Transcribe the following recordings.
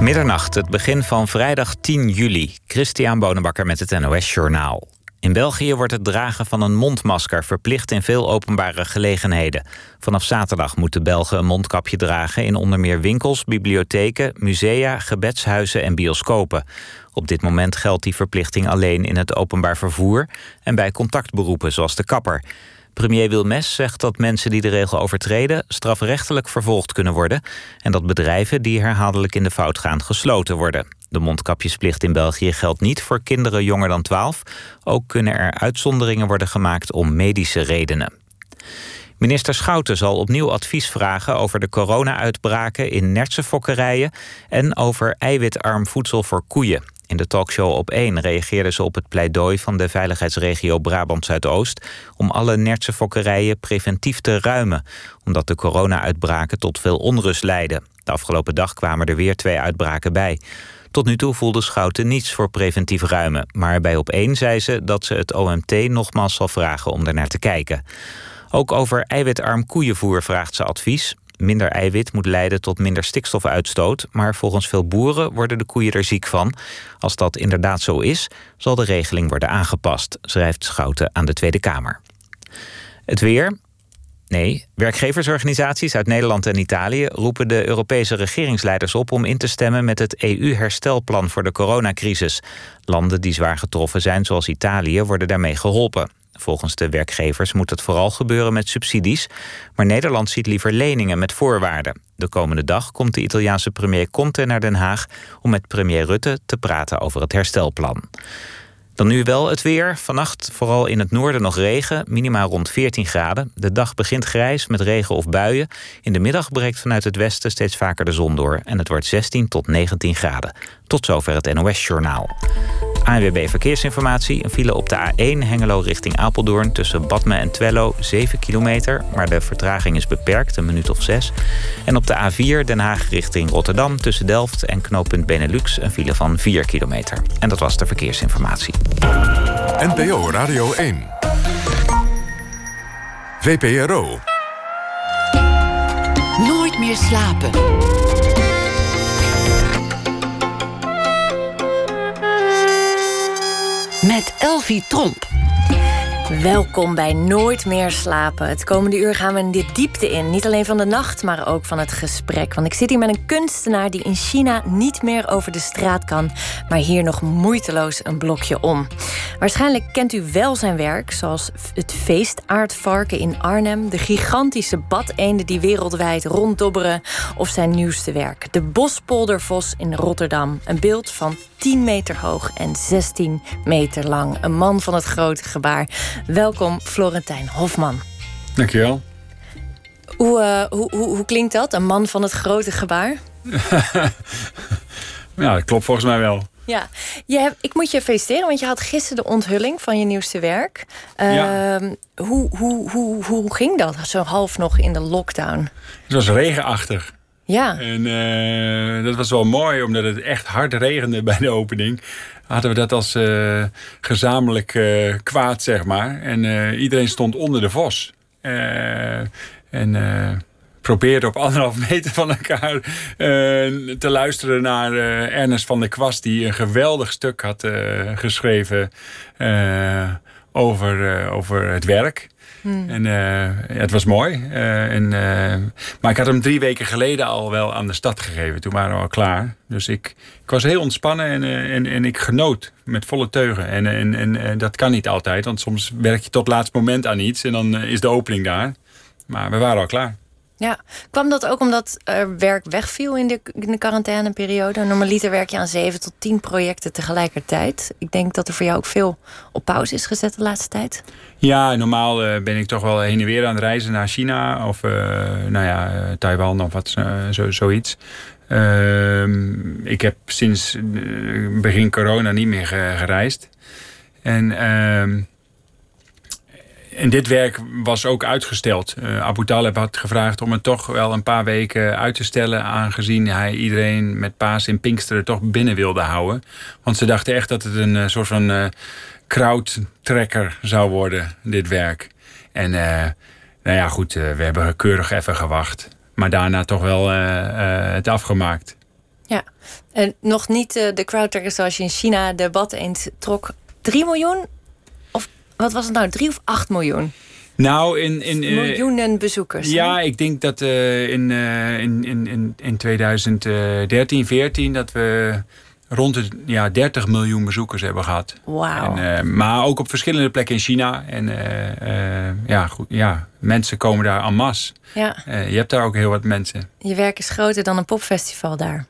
Middernacht, het begin van vrijdag 10 juli. Christian Bonenbakker met het NOS Journaal. In België wordt het dragen van een mondmasker verplicht in veel openbare gelegenheden. Vanaf zaterdag moeten Belgen een mondkapje dragen in onder meer winkels, bibliotheken, musea, gebedshuizen en bioscopen. Op dit moment geldt die verplichting alleen in het openbaar vervoer en bij contactberoepen zoals de kapper. Premier Wilmes zegt dat mensen die de regel overtreden strafrechtelijk vervolgd kunnen worden en dat bedrijven die herhaaldelijk in de fout gaan gesloten worden. De mondkapjesplicht in België geldt niet voor kinderen jonger dan 12. Ook kunnen er uitzonderingen worden gemaakt om medische redenen. Minister Schouten zal opnieuw advies vragen over de corona-uitbraken in nertse fokkerijen en over eiwitarm voedsel voor koeien. In de talkshow op 1 reageerde ze op het pleidooi van de veiligheidsregio Brabant Zuidoost om alle nertse fokkerijen preventief te ruimen, omdat de corona-uitbraken tot veel onrust leiden. De afgelopen dag kwamen er weer twee uitbraken bij. Tot nu toe voelde Schouten niets voor preventief ruimen, maar bij op 1 zei ze dat ze het OMT nogmaals zal vragen om ernaar te kijken. Ook over eiwitarm koeienvoer vraagt ze advies. Minder eiwit moet leiden tot minder stikstofuitstoot, maar volgens veel boeren worden de koeien er ziek van. Als dat inderdaad zo is, zal de regeling worden aangepast, schrijft Schouten aan de Tweede Kamer. Het weer. Nee, werkgeversorganisaties uit Nederland en Italië roepen de Europese regeringsleiders op om in te stemmen met het EU-herstelplan voor de coronacrisis. Landen die zwaar getroffen zijn, zoals Italië, worden daarmee geholpen. Volgens de werkgevers moet het vooral gebeuren met subsidies, maar Nederland ziet liever leningen met voorwaarden. De komende dag komt de Italiaanse premier Conte naar Den Haag om met premier Rutte te praten over het herstelplan. Dan nu wel het weer. Vannacht vooral in het noorden nog regen, minimaal rond 14 graden. De dag begint grijs met regen of buien. In de middag breekt vanuit het westen steeds vaker de zon door en het wordt 16 tot 19 graden. Tot zover het NOS-journaal. ANWB Verkeersinformatie. Een file op de A1 Hengelo richting Apeldoorn... tussen Badme en Twello, 7 kilometer. Maar de vertraging is beperkt, een minuut of 6. En op de A4 Den Haag richting Rotterdam... tussen Delft en knooppunt Benelux... een file van 4 kilometer. En dat was de verkeersinformatie. NPO Radio 1. VPRO. Nooit meer slapen. Met Elvie Tromp. Welkom bij Nooit meer slapen. Het komende uur gaan we de diepte in. Niet alleen van de nacht, maar ook van het gesprek. Want ik zit hier met een kunstenaar die in China niet meer over de straat kan, maar hier nog moeiteloos een blokje om. Waarschijnlijk kent u wel zijn werk, zoals het feestaardvarken in Arnhem, de gigantische badeenden die wereldwijd ronddobberen, of zijn nieuwste werk, de bospoldervos in Rotterdam. Een beeld van 10 meter hoog en 16 meter lang. Een man van het grote gebaar. Welkom, Florentijn Hofman. Dankjewel. Hoe, uh, hoe, hoe, hoe klinkt dat, een man van het grote gebaar? ja, dat klopt volgens mij wel. Ja, je hebt, ik moet je feliciteren, want je had gisteren de onthulling van je nieuwste werk. Uh, ja. hoe, hoe, hoe, hoe ging dat, zo half nog in de lockdown? Het was regenachtig. Ja. En uh, dat was wel mooi, omdat het echt hard regende bij de opening. Hadden we dat als uh, gezamenlijk uh, kwaad, zeg maar. En iedereen stond onder de vos. en probeerde op anderhalf meter van elkaar te luisteren naar Ernest van der Kwast... die een geweldig stuk had geschreven over, over het werk... Hmm. En uh, ja, het was mooi. Uh, en, maar ik had hem drie weken geleden al wel aan de stad gegeven. Toen waren we al klaar. Dus ik, ik was heel ontspannen en, en, en ik genoot met volle teugen. En, en, en dat kan niet altijd, want soms werk je tot het laatste moment aan iets en dan is de opening daar. Maar we waren al klaar. Ja, kwam dat ook omdat er werk wegviel in de, in de quarantaineperiode? Normaliter werk je aan zeven tot tien projecten tegelijkertijd. Ik denk dat er voor jou ook veel op pauze is gezet de laatste tijd. Ja, normaal uh, ben ik toch wel heen en weer aan het reizen naar China of uh, nou ja, Taiwan of wat, zo, zoiets. Ehm, ik heb sinds begin corona niet meer gereisd. En ehm, en dit werk was ook uitgesteld. Uh, Abu Talib had gevraagd om het toch wel een paar weken uit te stellen... aangezien hij iedereen met paas en pinksteren toch binnen wilde houden. Want ze dachten echt dat het een uh, soort van uh, crowdtrekker zou worden, dit werk. En nou ja, goed, we hebben keurig even gewacht. Maar daarna toch wel het afgemaakt. Ja, en nog niet de crowdtracker zoals je in China de bad eens trok. 3 miljoen? Wat was het nou? 3 of 8 miljoen? Nou, in, in, miljoenen bezoekers. Ja, ik denk dat uh, in, uh, in, in, in 2013, 14 dat we rond de ja, 30 miljoen bezoekers hebben gehad. Wauw. Maar ook op verschillende plekken in China. En ja, goed, ja, mensen komen daar en masse. Ja. je hebt daar ook heel wat mensen. Je werk is groter dan een popfestival daar.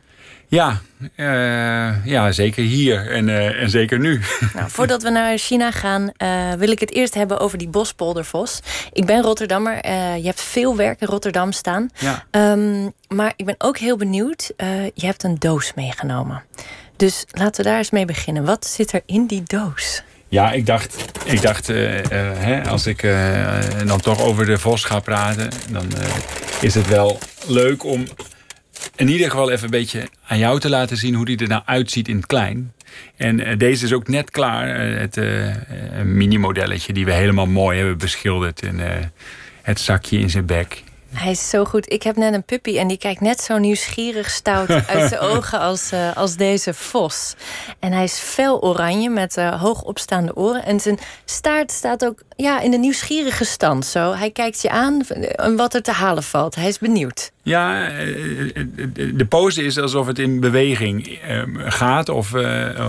Ja, uh, ja zeker hier en, uh, en zeker nu. Nou, voordat we naar China gaan, uh, wil ik het eerst hebben over die bospoldervos. Ik ben Rotterdammer. je hebt veel werk in Rotterdam staan. Ja. Um, maar ik ben ook heel benieuwd. je hebt een doos meegenomen. Dus laten we daar eens mee beginnen. Wat zit er in die doos? Ja, ik dacht, ik dacht hè, als ik dan toch over de vos ga praten, dan is het wel leuk om in ieder geval even een beetje aan jou te laten zien hoe die er nou uitziet in het klein. En uh, deze is ook net klaar. Uh, het uh, mini-modelletje die we helemaal mooi hebben beschilderd. En het zakje in zijn bek. Hij is zo goed. Ik heb net een puppy en die kijkt net zo nieuwsgierig stout uit zijn ogen als, uh, als deze vos. En hij is fel oranje met uh, hoog opstaande oren. En zijn staart staat ook ja, in de nieuwsgierige stand. Zo. Hij kijkt je aan en wat er te halen valt. Hij is benieuwd. Ja, eh, de pose is alsof het in beweging gaat of,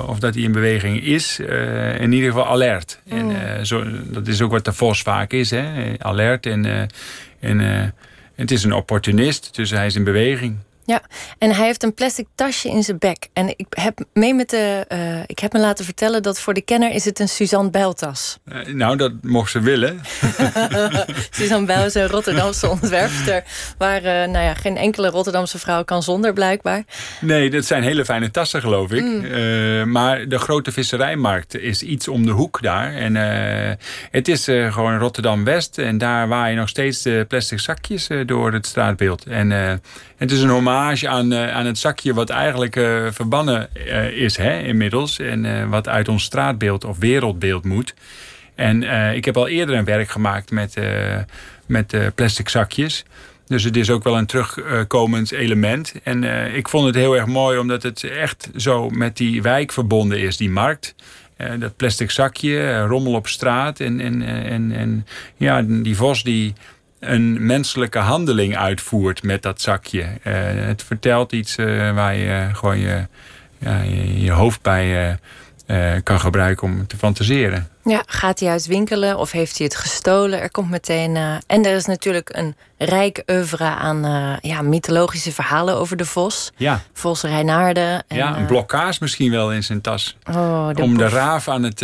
of dat hij in beweging is. in ieder geval alert. Mm. En, zo, dat is ook wat de vos vaak is. Hè? Alert en... en het is een opportunist, dus hij is in beweging. Ja, en hij heeft een plastic tasje in zijn bek. En ik heb mee met de. Uh, ik heb me laten vertellen dat voor de kenner is het een Suzanne Bijltas. Uh, nou, dat mocht ze willen. Suzanne Bijl is een Rotterdamse ontwerpster. Waar uh, nou ja, geen enkele Rotterdamse vrouw kan zonder, blijkbaar. Nee, dat zijn hele fijne tassen, geloof ik. Mm. maar de grote visserijmarkt is iets om de hoek daar. En het is gewoon Rotterdam West. En daar waaien nog steeds de plastic zakjes door het straatbeeld. En het is een aan, uh, aan het zakje wat eigenlijk uh, verbannen uh, is hè, inmiddels. En wat uit ons straatbeeld of wereldbeeld moet. En ik heb al eerder een werk gemaakt met, met plastic zakjes. Dus het is ook wel een terugkomend element. En ik vond het heel erg mooi omdat het echt zo met die wijk verbonden is, die markt. dat plastic zakje, rommel op straat. En, en, en, en ja, die vos die een menselijke handeling uitvoert met dat zakje. Uh, het vertelt iets uh, waar je gewoon je, ja, je, je, hoofd bij kan gebruiken om te fantaseren. Ja, gaat hij uit winkelen of heeft hij het gestolen? Er komt meteen. en er is natuurlijk een rijk oeuvre aan ja, mythologische verhalen over de vos. Ja. Vos Reinaarden. En, ja, een blokkaas misschien wel in zijn tas. Oh, om de raaf aan het,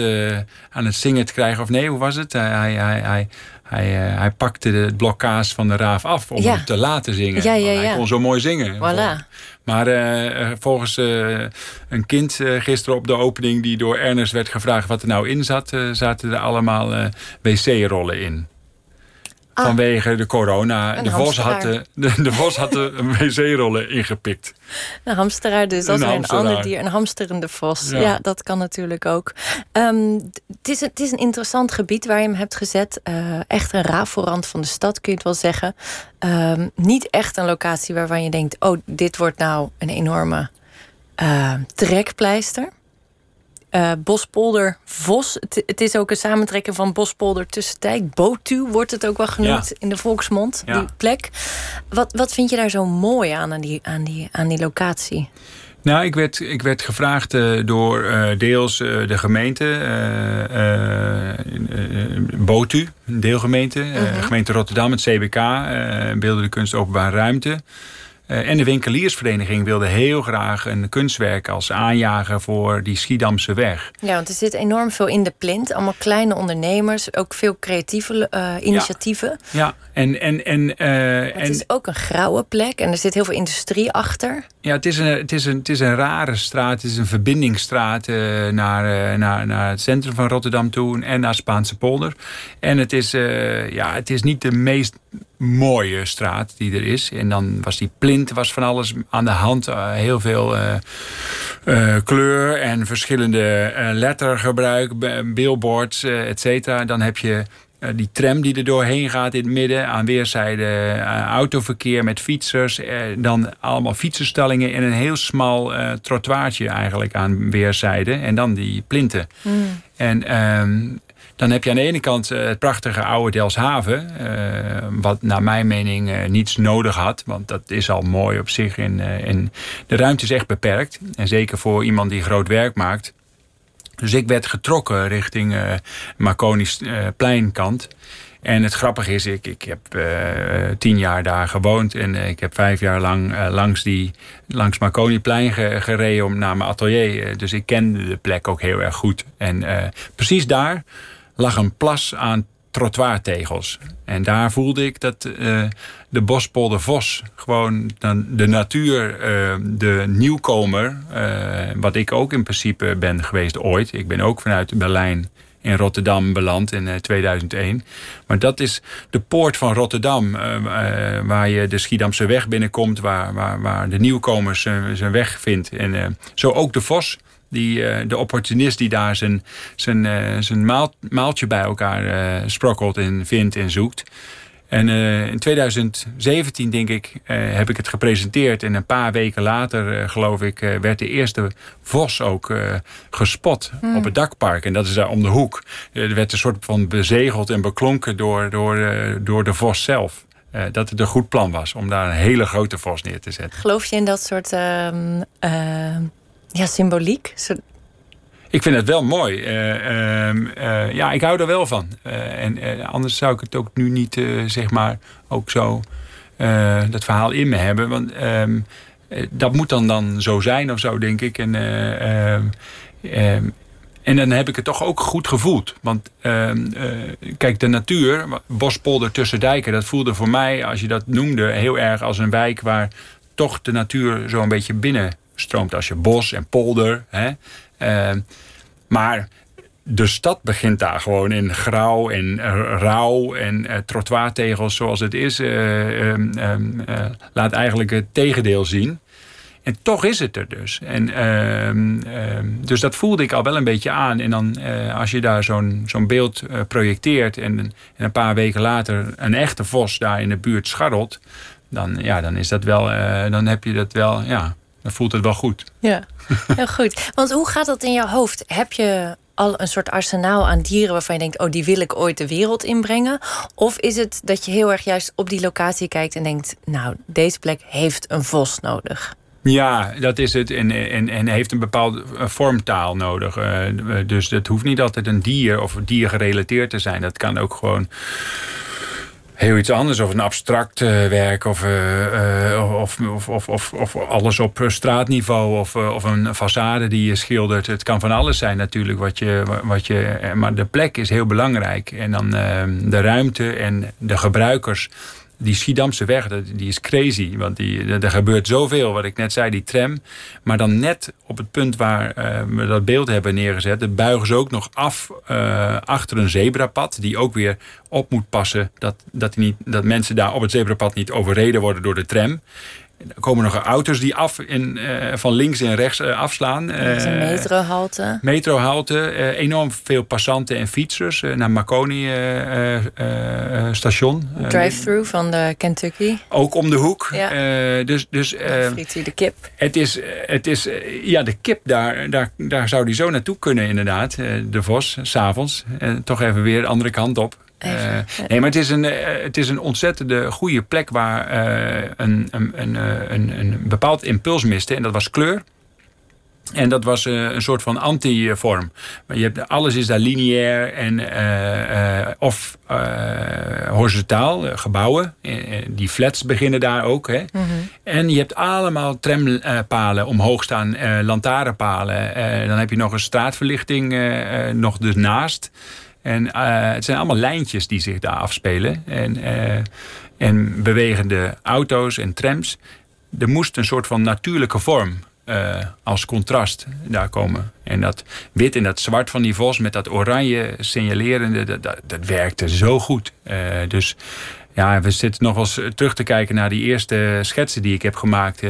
aan het zingen te krijgen. Of nee, hoe was het? Hij, hij, hij, hij, uh, hij pakte het blokkaas van de raaf af om hem te laten zingen. Ja, ja, hij kon zo mooi zingen. Voilà. Maar uh, volgens uh, een kind gisteren op de opening... die door Ernest werd gevraagd wat er nou in zat... zaten er allemaal wc-rollen in. Ah. Vanwege de corona. De vos, had de, de, vos had de wc-rollen ingepikt. Een hamsteraar dus. Als een, een ander dier. Een hamsterende vos. Ja, dat kan natuurlijk ook. Um, het, is, het is een interessant gebied waar je hem hebt gezet. Uh, echt een rafelrand van de stad kun je het wel zeggen. Um, niet echt een locatie waarvan je denkt... oh, dit wordt nou een enorme uh, trekpleister. Uh, Bospolder Vos. Het, het, is ook een samentrekken van Bospolder Tussentijk. Botu wordt het ook wel genoemd in de volksmond, die plek. Wat, wat vind je daar zo mooi aan, aan die, aan die, aan die locatie? Nou, ik werd, ik werd gevraagd uh, door uh, deels uh, de gemeente, BOTU, een deelgemeente, mm -hmm. gemeente Rotterdam, het CBK, Beeldende Kunst Openbare Ruimte. Uh, en de winkeliersvereniging wilde heel graag een kunstwerk als aanjager voor die Schiedamse weg. Ja, want er zit enorm veel in de plint. Allemaal kleine ondernemers, ook veel creatieve uh, initiatieven. Ja, ja. en... en, en uh, het is ook een grauwe plek en er zit heel veel industrie achter. Ja, het is een, het is een, het is een rare straat. Het is een verbindingsstraat naar, naar, naar het centrum van Rotterdam toe en naar Spaanse polder. En het is, ja, het is niet de meest mooie straat die er is. En dan was die plint, was van alles aan de hand. Uh, heel veel uh, uh, kleur en verschillende lettergebruik, billboards, et cetera. Dan heb je Eh, die tram die er doorheen gaat in het midden. Aan weerszijden uh, autoverkeer met fietsers. Uh, dan allemaal fietsenstellingen in een heel smal trottoirtje eigenlijk aan weerszijden. En dan die plinten. Mm. En ehm, dan heb je aan de ene kant het prachtige oude Delshaven. wat naar mijn mening niets nodig had. Want dat is al mooi op zich. En, de ruimte is echt beperkt. En zeker voor iemand die groot werk maakt dus ik werd getrokken richting uh, Marconi's pleinkant. En het grappige is, ik, ik heb tien jaar daar gewoond. En ik heb vijf jaar lang langs, die, langs Marconiplein gereden om naar mijn atelier. dus ik kende de plek ook heel erg goed. En precies daar lag een plas aan trottoirtegels. En daar voelde ik dat uh, de Bospolder Vos gewoon dan de natuur, uh, de nieuwkomer, uh, wat ik ook in principe ben geweest ooit. Ik ben ook vanuit Berlijn in Rotterdam beland in 2001. Maar dat is de poort van Rotterdam, waar je de Schiedamse weg binnenkomt, waar, waar, waar de nieuwkomers zijn weg vindt. En zo ook de Vos die, uh, de opportunist die daar zijn, zijn, uh, zijn maal, maaltje bij elkaar uh, sprokkelt en vindt en zoekt. En in 2017, denk ik, heb ik het gepresenteerd. En een paar weken later, geloof ik, werd de eerste vos ook gespot hmm. op het dakpark. En dat is daar om de hoek. Er werd een soort van bezegeld en beklonken door, door, door de vos zelf. dat het een goed plan was om daar een hele grote vos neer te zetten. Geloof je in dat soort ehm, ja, symboliek. Ik vind het wel mooi. Uh, uh, ja, ik hou er wel van. Uh, en anders zou ik het ook nu niet, zeg maar, ook zo dat verhaal in me hebben. Want ehm, dat moet dan, dan zo zijn of zo, denk ik. En, ehm, en dan heb ik het toch ook goed gevoeld. Want kijk, de natuur, Bospolder tussen dijken, dat voelde voor mij, als je dat noemde, heel erg als een wijk waar toch de natuur zo een beetje binnen stroomt als je bos en polder. Hè. Uh, maar de stad begint daar gewoon in grauw en rauw en uh, trottoirtegels zoals het is. Laat eigenlijk het tegendeel zien. En toch is het er dus. En, ehm, ehm, dus dat voelde ik al wel een beetje aan. En dan als je daar zo'n zo'n beeld projecteert en, en, een paar weken later een echte vos daar in de buurt scharrelt, dan, ja, dan is dat wel, dan heb je dat wel, ja, dan voelt het wel goed. Ja, heel goed. Want hoe gaat dat in jouw hoofd? Heb je al een soort arsenaal aan dieren waarvan je denkt: oh, die wil ik ooit de wereld inbrengen? Of is het dat je heel erg juist op die locatie kijkt en denkt: nou, deze plek heeft een vos nodig? Ja, dat is het. En, en, en heeft een bepaalde vormtaal nodig. Uh, dus het hoeft niet altijd een dier of dier gerelateerd te zijn. Dat kan ook gewoon heel iets anders. Of een abstract uh, werk. Of, uh, of, of, of, of, of, alles op straatniveau. Of, of een façade die je schildert. Het kan van alles zijn natuurlijk. Wat je, wat je, maar de plek is heel belangrijk. En dan de ruimte en de gebruikers die Schiedamse weg, die is crazy. Want die, er gebeurt zoveel, wat ik net zei, die tram. Maar dan net op het punt waar uh, we dat beeld hebben neergezet... buigen ze ook nog af uh, achter een zebrapad... die ook weer op moet passen dat, dat, niet, dat mensen daar op het zebrapad niet overreden worden door de tram. Er komen nog auto's die af in, uh, van links en rechts uh, afslaan. Uh, een eh, metrohalte. Metrohalte. enorm veel passanten en fietsers naar Marconi station. Drive-through van de Kentucky. Ook om de hoek. Ja. dus, dus, Friet de kip. Het is, het is ja, de kip, daar, daar, daar zou die zo naartoe kunnen inderdaad. de Vos, s'avonds. toch even weer de andere kant op. Uh, nee, maar het is, een, uh, het is een ontzettende goede plek waar uh, een, een, een, een, een bepaald impuls miste. En dat was kleur. En dat was een soort van anti-vorm. Je hebt, alles is daar lineair en, of horizontaal, gebouwen. die flats beginnen daar ook. Hè. Mm -hmm. En je hebt allemaal trampalen omhoog staan, lantaarnpalen. dan heb je nog een straatverlichting nog ernaast. En uh, het zijn allemaal lijntjes die zich daar afspelen. En, uh, en bewegende auto's en trams. Er moest een soort van natuurlijke vorm uh, als contrast daar komen. En dat wit en dat zwart van die vos met dat oranje signalerende, dat, dat, dat werkte zo goed. dus ja, we zitten nog wel eens terug te kijken naar die eerste schetsen die ik heb gemaakt.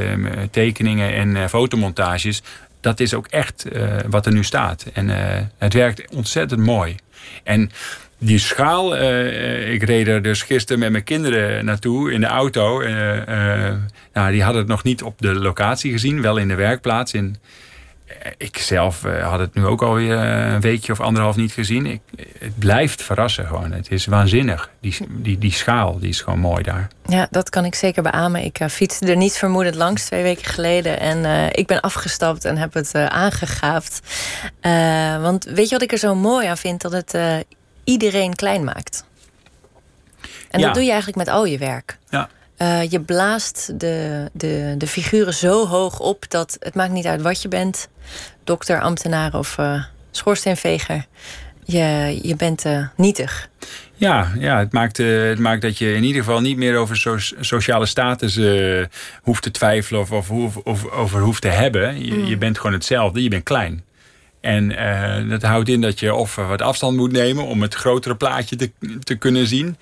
tekeningen en fotomontages. Dat is ook echt wat er nu staat. En het werkt ontzettend mooi. En die schaal, ik reed er dus gisteren met mijn kinderen naartoe in de auto. nou, die hadden het nog niet op de locatie gezien, wel in de werkplaats in ik zelf uh, had het nu ook alweer een weekje of anderhalf niet gezien. Ik, het blijft verrassen gewoon. Het is waanzinnig. Die, die, die schaal die is gewoon mooi daar. Ja, dat kan ik zeker beamen. Ik uh, fietste er niet vermoedend langs twee weken geleden. En uh, ik ben afgestapt en heb het aangegaapt. want weet je wat ik er zo mooi aan vind? Dat het iedereen klein maakt. En dat doe je eigenlijk met al je werk. Ja. Uh, je blaast de, de, de figuren zo hoog op dat het maakt niet uit wat je bent. Dokter, ambtenaar of uh, schoorsteenveger. Je, je bent uh, nietig. Ja, ja het, maakt, het maakt dat je in ieder geval niet meer over so sociale status hoeft te twijfelen of, of, of, over hoeft te hebben. Je, je mm. bent gewoon hetzelfde, je bent klein. En uh, dat houdt in dat je of wat afstand moet nemen om het grotere plaatje te, te kunnen zien.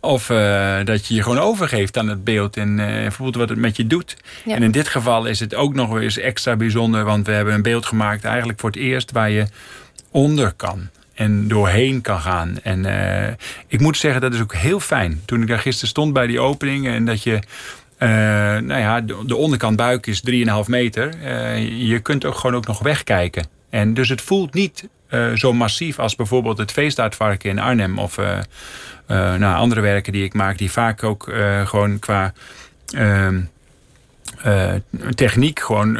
Of uh, dat je je gewoon overgeeft aan het beeld en uh, voelt wat het met je doet. En in dit geval is het ook nog eens extra bijzonder, want we hebben een beeld gemaakt eigenlijk voor het eerst waar je onder kan en doorheen kan gaan. En ik moet zeggen, dat is ook heel fijn. Toen ik daar gisteren stond bij die opening en dat je. nou ja, de, onderkant buik is 3,5 meter. je kunt ook gewoon ook nog wegkijken. En dus het voelt niet uh, zo massief als bijvoorbeeld het feestaardvarken in Arnhem. Of uh, nou, andere werken die ik maak, die vaak ook gewoon qua ehm, techniek gewoon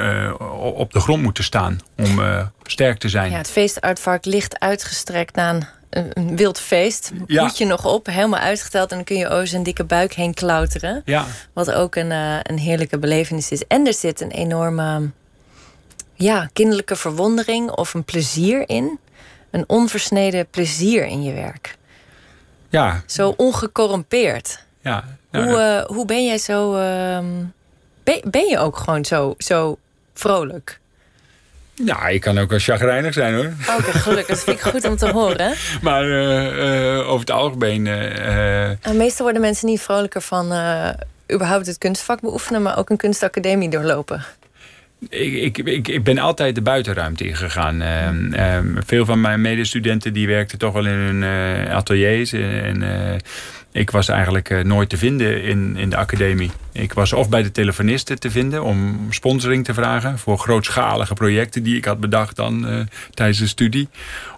op de grond moeten staan om sterk te zijn. Ja, het feestaardvark ligt uitgestrekt na een, een wild feest. Ja. Moet je nog op, helemaal uitgeteld. En dan kun je over zijn dikke buik heen klauteren. Ja. Wat ook een, een heerlijke belevenis is. En er zit een enorme ja, kinderlijke verwondering of een plezier in. Een onversneden plezier in je werk. Ja. Zo ongecorrumpeerd. Ja. Nou, hoe, uh, hoe ben jij zo. Uh, ben, ben, je ook gewoon zo, zo vrolijk? Ja, ik kan ook wel chagrijnig zijn hoor. Oké, okay, gelukkig. Dat vind ik goed om te horen. Maar uh, over het algemeen. meestal worden mensen niet vrolijker van überhaupt het kunstvak beoefenen, maar ook een kunstacademie doorlopen. Ik, ik, ben altijd de buitenruimte ingegaan. Uh, veel van mijn medestudenten die werkten toch wel in hun uh, ateliers. En, uh, ik was eigenlijk nooit te vinden in, in de academie. Ik was of bij de telefonisten te vinden om sponsoring te vragen voor grootschalige projecten die ik had bedacht dan tijdens de studie.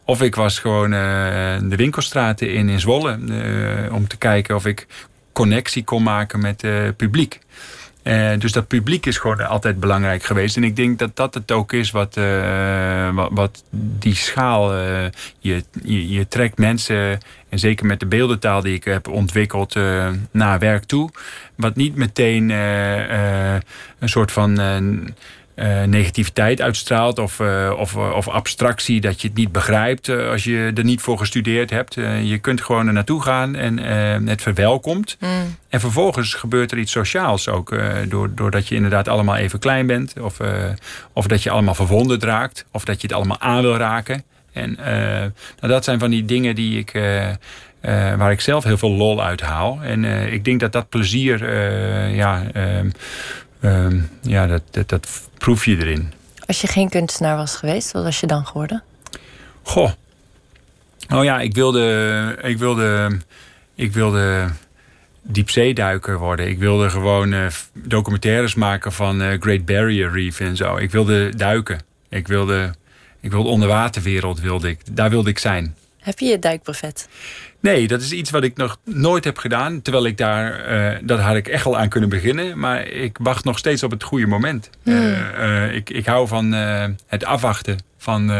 Of ik was gewoon de winkelstraten in in Zwolle om te kijken of ik connectie kon maken met het publiek. Uh, dus dat publiek is gewoon altijd belangrijk geweest. En ik denk dat dat het ook is wat, uh, wat, die schaal. Uh, je, je, je, trekt mensen, en zeker met de beeldentaal die ik heb ontwikkeld, naar werk toe. Wat niet meteen een soort van uh, negativiteit uitstraalt of, uh, of, of abstractie dat je het niet begrijpt uh, als je er niet voor gestudeerd hebt. je kunt gewoon er naartoe gaan en het verwelkomt. Mm. En vervolgens gebeurt er iets sociaals ook, doordat je inderdaad allemaal even klein bent of, of dat je allemaal verwonderd raakt of dat je het allemaal aan wil raken. En nou, dat zijn van die dingen die ik. waar ik zelf heel veel lol uit haal. En ik denk dat dat plezier ja, ehm, Ehm, ja, dat, dat, dat, proef je erin. Als je geen kunstenaar was geweest, wat was je dan geworden? Goh. Oh ja, ik wilde, ik wilde, ik wilde diepzeeduiker worden. Ik wilde gewoon uh, documentaires maken van uh, Great Barrier Reef en zo. Ik wilde duiken. Ik wilde, ik wilde onderwaterwereld wilde ik. Daar wilde ik zijn. Heb je je duikbrevet? Nee, dat is iets wat ik nog nooit heb gedaan. Terwijl ik daar, uh, dat had ik echt al aan kunnen beginnen. Maar ik wacht nog steeds op het goede moment. Hmm. Uh, uh, ik, ik hou van het afwachten van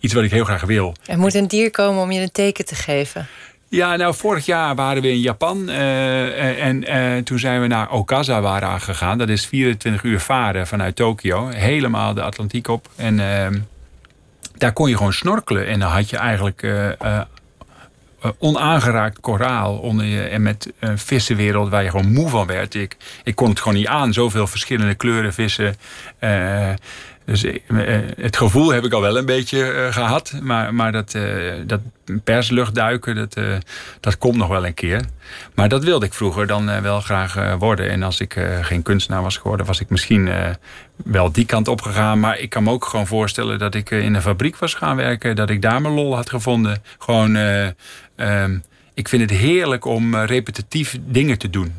iets wat ik heel graag wil. Er moet een dier komen om je een teken te geven. Ja, nou, vorig jaar waren we in Japan. en toen zijn we naar Okazawara gegaan. Dat is 24 uur varen vanuit Tokio. Helemaal de Atlantiek op. En ehm, daar kon je gewoon snorkelen. En dan had je eigenlijk uh, onaangeraakt koraal onder je. En met een vissenwereld waar je gewoon moe van werd. Ik, ik kon het gewoon niet aan. Zoveel verschillende kleuren vissen. Dus het gevoel heb ik al wel een beetje gehad. Maar, maar dat, dat persluchtduiken, dat, dat komt nog wel een keer. Maar dat wilde ik vroeger dan wel graag worden. En als ik geen kunstenaar was geworden, was ik misschien wel die kant op gegaan. Maar ik kan me ook gewoon voorstellen dat ik in een fabriek was gaan werken. Dat ik daar mijn lol had gevonden. Gewoon... Ehm, ik vind het heerlijk om repetitief dingen te doen.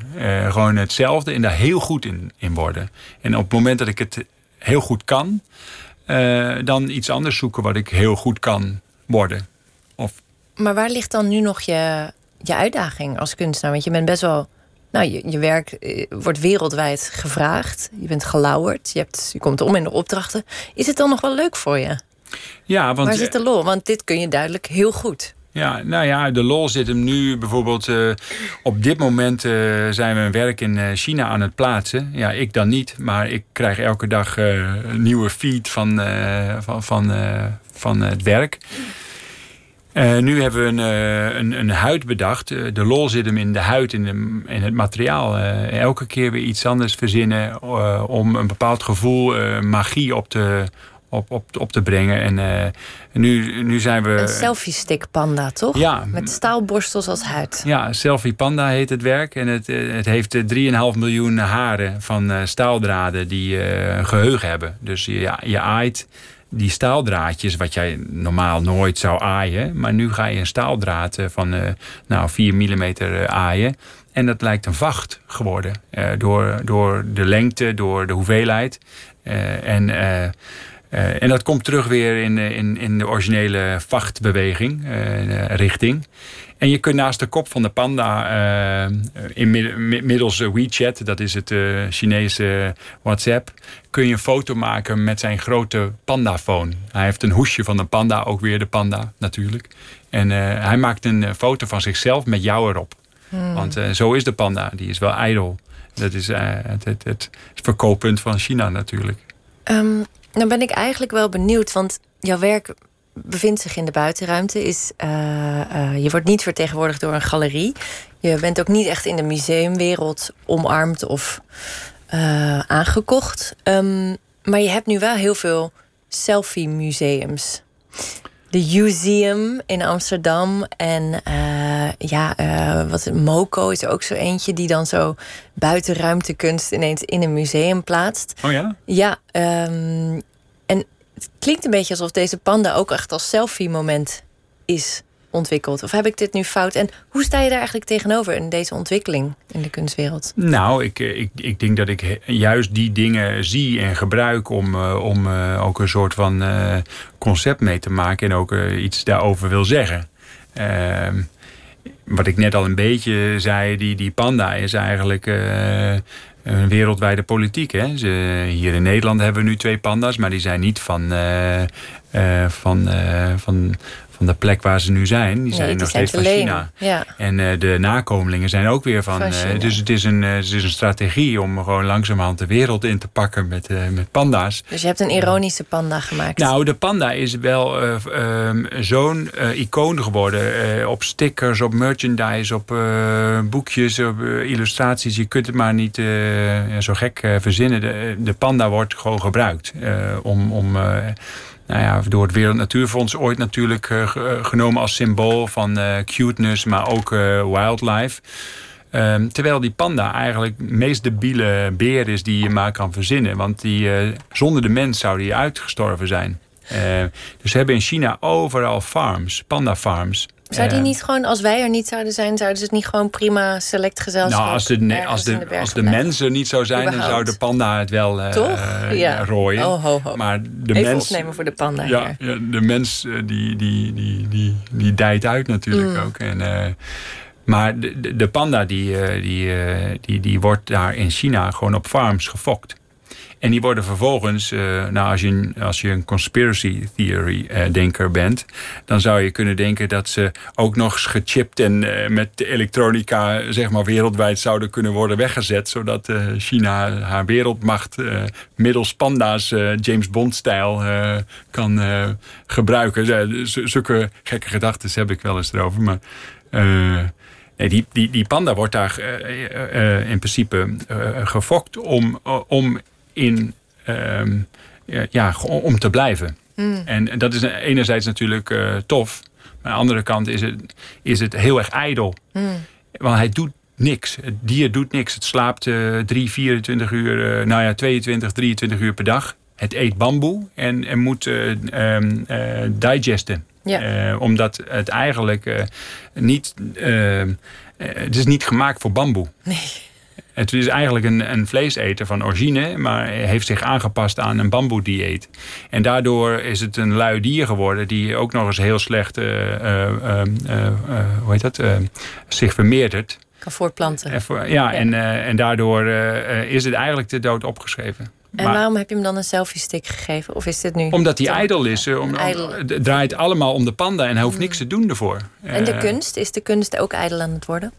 Gewoon hetzelfde en daar heel goed in, in worden. En op het moment dat ik het heel goed kan, uh, dan iets anders zoeken wat ik heel goed kan worden. Of... Maar waar ligt dan nu nog je, je uitdaging als kunstenaar? Want je bent best wel. Nou, je, je werk wordt wereldwijd gevraagd. Je bent gelauwerd. Je, hebt, je komt om in de opdrachten. Is het dan nog wel leuk voor je? Ja, want. Waar zit de lol? Want dit kun je duidelijk heel goed. Ja, nou ja, de lol zit hem nu bijvoorbeeld... Uh, op dit moment uh, zijn we een werk in uh, China aan het plaatsen. Ja, ik dan niet, maar ik krijg elke dag een nieuwe feed van, van, van, van het werk. nu hebben we een, een, een huid bedacht. de lol zit hem in de huid, in, de, in het materiaal. elke keer weer iets anders verzinnen... om een bepaald gevoel, magie op te op, op, op te brengen. En uh, nu, nu zijn we. Een selfie stick panda, toch? Ja. Met staalborstels als huid. Ja, selfie panda heet het werk. En het, eh, het heeft 3,5 miljoen haren van staaldraden die uh, geheugen hebben. Dus je, je aait die staaldraadjes, wat jij normaal nooit zou aaien. Maar nu ga je een staaldraad van uh, nou, 4 mm aaien. En dat lijkt een vacht geworden. Uh, door, door de lengte, door de hoeveelheid. Uh, en uh, en dat komt terug weer in, eh, in, in de originele vachtbeweging, uh, richting. En je kunt naast de kop van de panda, uh, inmiddels WeChat, dat is het Chinese WhatsApp, kun je een foto maken met zijn grote pandafoon. Hij heeft een hoesje van een panda, ook weer de panda natuurlijk. En hij maakt een foto van zichzelf met jou erop. Hmm. Want zo is de panda, die is wel ijdel. Dat is het, het, het, verkooppunt van China natuurlijk. Um, dan ben ik eigenlijk wel benieuwd, want jouw werk bevindt zich in de buitenruimte. Is, uh, uh, je wordt niet vertegenwoordigd door een galerie. Je bent ook niet echt in de museumwereld omarmd of uh, aangekocht. Um, maar je hebt nu wel heel veel selfie-museums de Museum in Amsterdam. En uh, ja, uh, wat Moco is ook zo eentje die dan zo buitenruimtekunst ineens in een museum plaatst. Oh ja? Ja, um, en het klinkt een beetje alsof deze panda ook echt als selfie-moment is ontwikkeld? Of heb ik dit nu fout? En hoe sta je daar eigenlijk tegenover in deze ontwikkeling in de kunstwereld? Nou, ik, eh, ik, ik denk dat ik juist die dingen zie en gebruik om, eh, om uh, ook een soort van concept mee te maken en ook iets daarover wil zeggen. Ehm, wat ik net al een beetje zei, die, die panda is eigenlijk een wereldwijde politiek. Hè? Ze, hier in Nederland hebben we nu twee panda's, maar die zijn niet van, van, van van de plek waar ze nu zijn. Die zijn nog steeds van China. Ja. En uh, de nakomelingen zijn ook weer van. van uh, dus het is, een, uh, het is een strategie om gewoon langzamerhand de wereld in te pakken met, met panda's. Dus je hebt een ironische panda gemaakt. Nou, de panda is wel um, zo'n icoon geworden. op stickers, op merchandise, op boekjes, op illustraties. Je kunt het maar niet zo gek verzinnen. De, de, panda wordt gewoon gebruikt om. om nou ja, door het Wereld Natuurfonds ooit natuurlijk uh, genomen als symbool van uh, cuteness, maar ook wildlife. Um, terwijl die panda eigenlijk de meest debiele beer is die je maar kan verzinnen. Want die, zonder de mens zou die uitgestorven zijn. dus we hebben in China overal farms, panda farms. Zou die niet gewoon, als wij er niet zouden zijn, zouden ze het niet gewoon prima select gezelschap Nou, als de, als de, de als de mensen niet zou zijn, dan zou de panda het wel uh, Toch? Ja. rooien. Oh, ho, ho. Maar de Even mens, opnemen voor de panda ja, ja, de mens die, die, die, die, die dijt uit natuurlijk mm. ook. En, uh, maar de, de panda die, die, die, die wordt daar in China gewoon op farms gefokt. En die worden vervolgens, uh, nou als je, een, als je een conspiracy theory uh, denker bent, dan zou je kunnen denken dat ze ook nog gechipt en uh, met elektronica zeg maar wereldwijd zouden kunnen worden weggezet, zodat China haar wereldmacht middels panda's James Bond-stijl kan gebruiken. zulke gekke gedachten heb ik wel eens erover, maar. Nee, die, die, die panda wordt daar in principe gefokt om, om in, um, ja, om te blijven. Mm. En dat is enerzijds natuurlijk tof. Maar aan de andere kant is het, is het heel erg ijdel. Mm. Want hij doet niks. Het dier doet niks. Het slaapt uh, 3, 24 uur, nou ja, 22, 23 uur per dag. Het eet bamboe en, en moet um, digesten. Ja. omdat het eigenlijk niet... Ehm, het is niet gemaakt voor bamboe. Nee. Het is eigenlijk een, een vleeseter van origine, maar heeft zich aangepast aan een bamboedieet. En daardoor is het een lui dier geworden die ook nog eens heel slecht, uh, uh, hoe heet dat, zich vermeerdert. Kan voortplanten. ja, ja, En, en daardoor is het eigenlijk de dood opgeschreven. En waarom heb je hem dan een selfie stick gegeven? Of is dit nu... Omdat hij ijdel is. Om, het draait allemaal om de panda en hij hoeft niks te doen ervoor. En de kunst? Is de kunst ook ijdel aan het worden?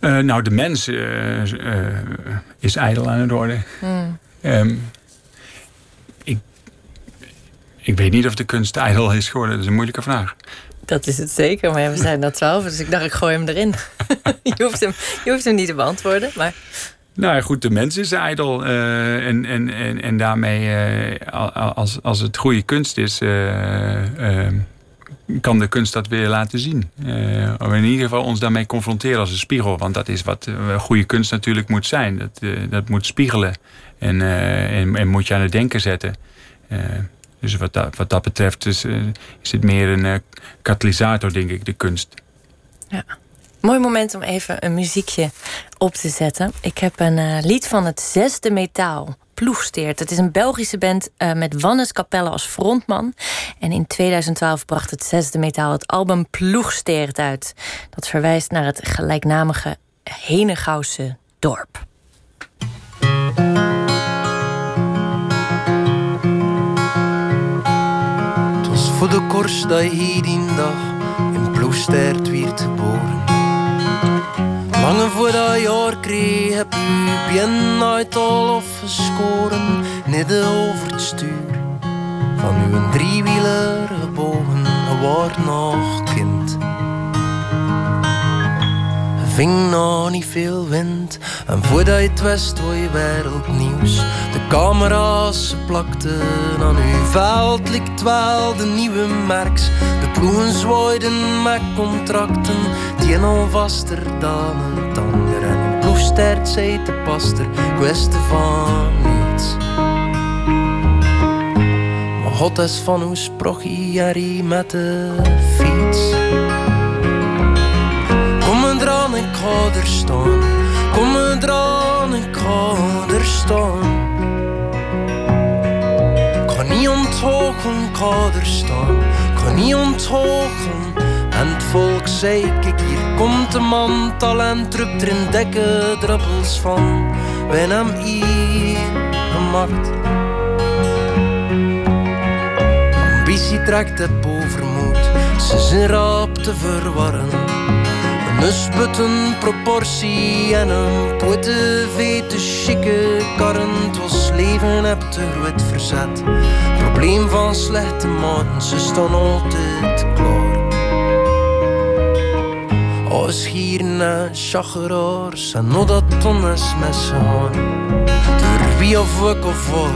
Uh, nou, de mens uh, uh, is ijdel aan het worden. Hmm. Um, ik, ik weet niet of de kunst ijdel is geworden. Dat is een moeilijke vraag. Dat is het zeker, maar we zijn dat twaalf, dus ik dacht ik gooi hem erin. je, hoeft hem, je hoeft hem niet te beantwoorden, maar... Nou ja, goed, de mens is ijdel. en, en, en, en daarmee, als, als het goede kunst is ehm, kan de kunst dat weer laten zien. Uh, in ieder geval ons daarmee confronteren als een spiegel. Want dat is wat uh, goede kunst natuurlijk moet zijn. Dat, uh, dat moet spiegelen. En, en, en, moet je aan het denken zetten. dus wat dat, wat dat betreft is, is het meer een katalysator, denk ik, de kunst. Ja. Mooi moment om even een muziekje op te zetten. Ik heb een lied van het zesde metaal. Ploegsteert. Het is een Belgische band uh, met Wannes Capelle als frontman. En in 2012 bracht het zesde metaal het album Ploegsteert uit. Dat verwijst naar het gelijknamige Henegouwse dorp. Het was voor de korst dat je die dag in Ploegsteert werd geboren. Lange voordat je jaar kreeg, heb u bien uit al over het stuur van uw driewieler gebogen, je nog kind ving nog niet veel wind. En voordat je het wist, word je wereldnieuws. Camera's plakten aan uw veld, wel de nieuwe merks. De ploegen zwaaiden met contracten, die al vaster dan het ander. En een ploegstert zei de paster, kwestie van niets. Maar God is van hoe sprach hij met de fiets ik ga er staan. Kom me eraan, ik ga er staan. Ga niet onthogen, ik ga er staan. Ga niet onthogen. En het volk zei, kijk hier komt de man, talent drukt er in dekke druppels van. Wij hem hier gemaakt. Ambitie trekt het bovermoed, ze zijn rap te verwarren. Een proportie en een poete vete chique karrend was leven heb te groot verzet. Probleem van slechte maten, ze staan altijd klaar. Als hier naar chageraars en nog dat tonnes messen gaan. Door wie of ik of voor.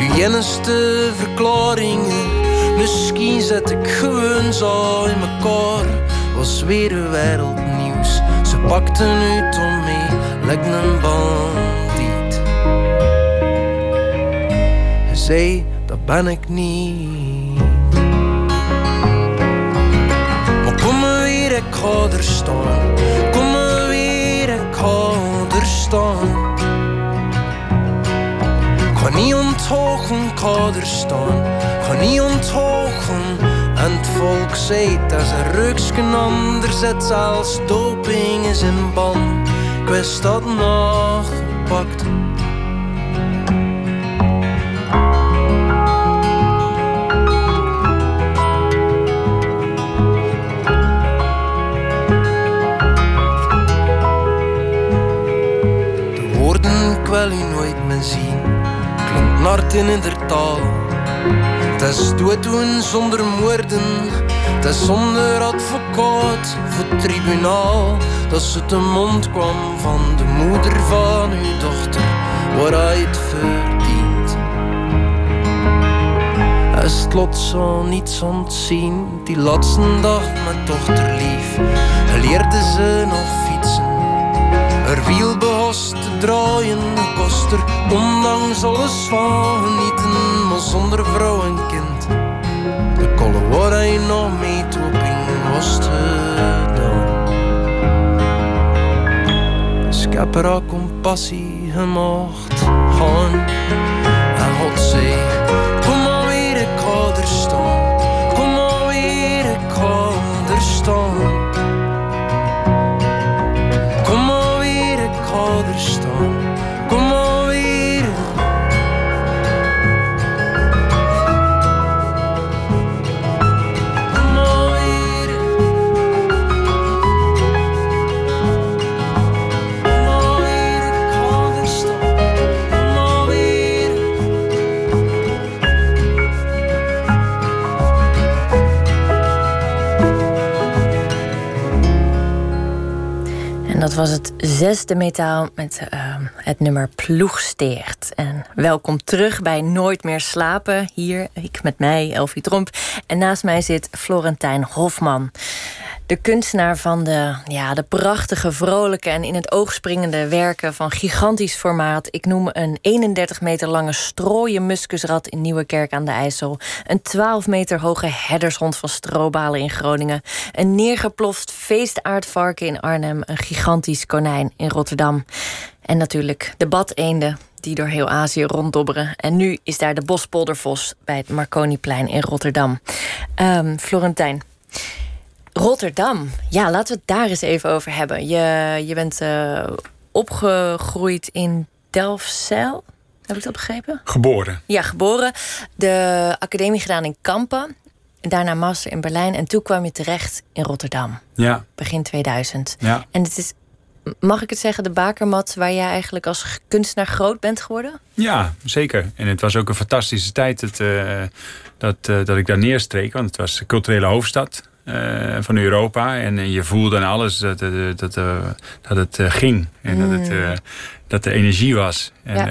Uw enigste verklaringen, misschien zet ik gewoon zo in mekaar was weer wereldnieuws. Ze pakten nu Tom mee, lijkt een bandiet. Zei, dat ben ik niet. Maar kom maar weer, ik ga er staan. Kom maar weer, ik ga er staan. Ga niet onthogen, ga er staan. Ga niet onthogen. En het volk zei dat ze ruksken anders zet zelfs doping is in ban. Ik wist dat nog gepakt. marten in der taal. Het is dooddoen zonder moorden, het is zonder advocaat voor tribunaal. Dat ze de mond kwam van de moeder van uw dochter, waar hij het verdient. Hij slot zal niets ontzien, die laatste dag mijn dochter lief. Hij leerde ze nog fietsen er wiel behost te draaien, kost er ondanks alles van genieten. Maar zonder vrouw en kind, de kolle waar hij nog mee op in gedaan. Dus ik heb er compassie gemaakt gaan. Zesde metaal met ehm, het nummer Ploegsteert. En welkom terug bij Nooit meer slapen. Hier, ik met mij, Elfie Tromp. En naast mij zit Florentijn Hofman. De kunstenaar van de, ja, de prachtige, vrolijke en in het oog springende werken van gigantisch formaat. Ik noem een 31 meter lange strooien muskusrat in Nieuwekerk aan de IJssel. Een 12 meter hoge herdershond van strobalen in Groningen. Een neergeploft feestaardvarken in Arnhem. Een gigantisch konijn in Rotterdam. En natuurlijk de badeenden die door heel Azië ronddobberen. En nu is daar de bospoldervos bij het Marconiplein in Rotterdam. Ehm, Florentijn, Rotterdam. Ja, laten we het daar eens even over hebben. Je, je bent eh, opgegroeid in Delfzijl. Heb ik dat begrepen? Geboren. Ja, geboren. De academie gedaan in Kampen. En daarna master in Berlijn. En toen kwam je terecht in Rotterdam. Ja, Begin 2000. ja. En het is, mag ik het zeggen, de bakermat waar jij eigenlijk als kunstenaar groot bent geworden? Ja, zeker. En het was ook een fantastische tijd dat, eh, dat, eh, dat ik daar neerstreek. Want het was de culturele hoofdstad eh, van Europa. En, je voelde aan alles dat, eh, dat, eh, dat het eh, ging. En dat, het, eh, dat er energie was. En, Ja.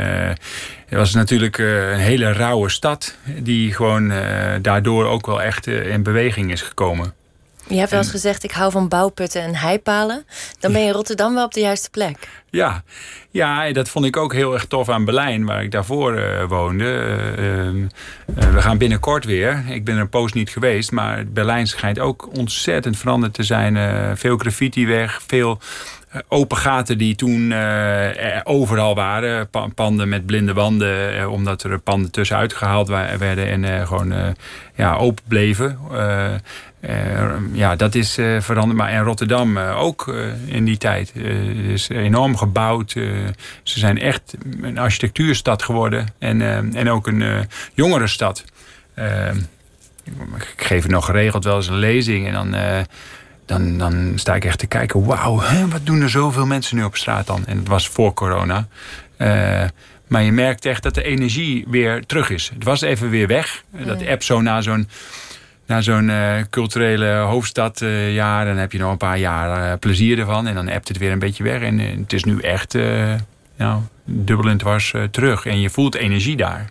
het was natuurlijk een hele rauwe stad. Die gewoon daardoor ook wel echt in beweging is gekomen. Je hebt wel eens gezegd, ik hou van bouwputten en heipalen. Dan ben je in Rotterdam wel op de juiste plek. Ja. ja, dat vond ik ook heel erg tof aan Berlijn, waar ik daarvoor eh, woonde. Eh, ehm, eh, we gaan binnenkort weer. Ik ben er een poos niet geweest, maar Berlijn schijnt ook ontzettend veranderd te zijn. Eh, veel graffiti weg, veel open gaten die toen eh, er overal waren. Pa- panden met blinde wanden, eh, omdat er panden tussenuit gehaald werden en eh, gewoon eh, ja, open bleven. Eh, eh, ja, dat is eh, veranderd. Maar in Rotterdam eh, ook eh, in die tijd. Eh, Het is enorm gebouwd. Eh, ze zijn echt een architectuurstad geworden. En, eh, en ook een eh jongerenstad. Eh, ik geef nog geregeld wel eens een lezing. En dan, eh, dan, dan sta ik echt te kijken. Wauw, wat doen er zoveel mensen nu op straat dan? En het was voor corona. Eh, maar je merkt echt dat de energie weer terug is. Het was even weer weg. Dat app zo na zo'n na zo'n eh, culturele hoofdstadjaar, dan heb je nog een paar jaar eh, plezier ervan. En dan appt het weer een beetje weg. En eh, het is nu echt eh, nou, dubbel en dwars eh, terug. En je voelt energie daar.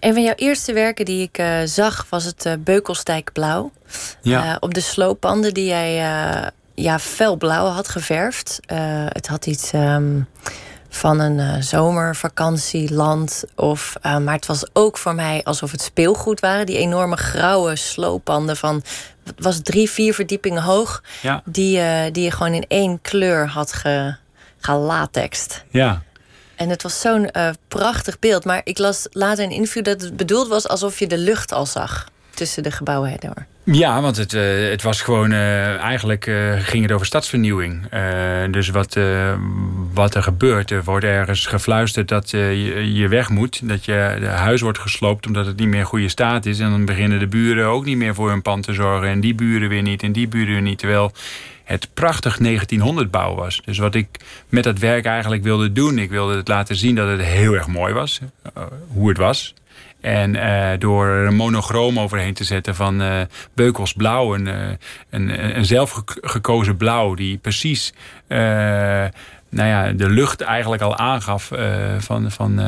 Een van jouw eerste werken die ik eh, zag was het eh Beukelsdijk Blauw. Ja, Eh, op de slooppanden die jij ja, felblauw had geverfd. Het had iets ehm, van een zomervakantieland. Of, maar het was ook voor mij alsof het speelgoed waren. Die enorme grauwe slooppanden van... was drie, vier verdiepingen hoog. ja, Die, die je gewoon in één kleur had ge, gelatext. ja. En het was zo'n eh, prachtig beeld. Maar ik las later een interview dat het bedoeld was alsof je de lucht al zag tussen de gebouwen door. Ja, want het, eh, het was gewoon. eh, eigenlijk ging het over stadsvernieuwing. Dus wat, wat er gebeurt, er wordt ergens gefluisterd dat je, je weg moet. Dat je huis wordt gesloopt omdat het niet meer goede staat is. En dan beginnen de buren ook niet meer voor hun pand te zorgen. En die buren weer niet en die buren weer niet. Terwijl het prachtig 1900 bouw was. Dus wat ik met dat werk eigenlijk wilde doen, ik wilde het laten zien dat het heel erg mooi was. eh, hoe het was. En eh, door er een monochroom overheen te zetten van eh Beukels blauw, een, een, een zelf gek- gekozen blauw, die precies nou ja, de lucht eigenlijk al aangaf van, van,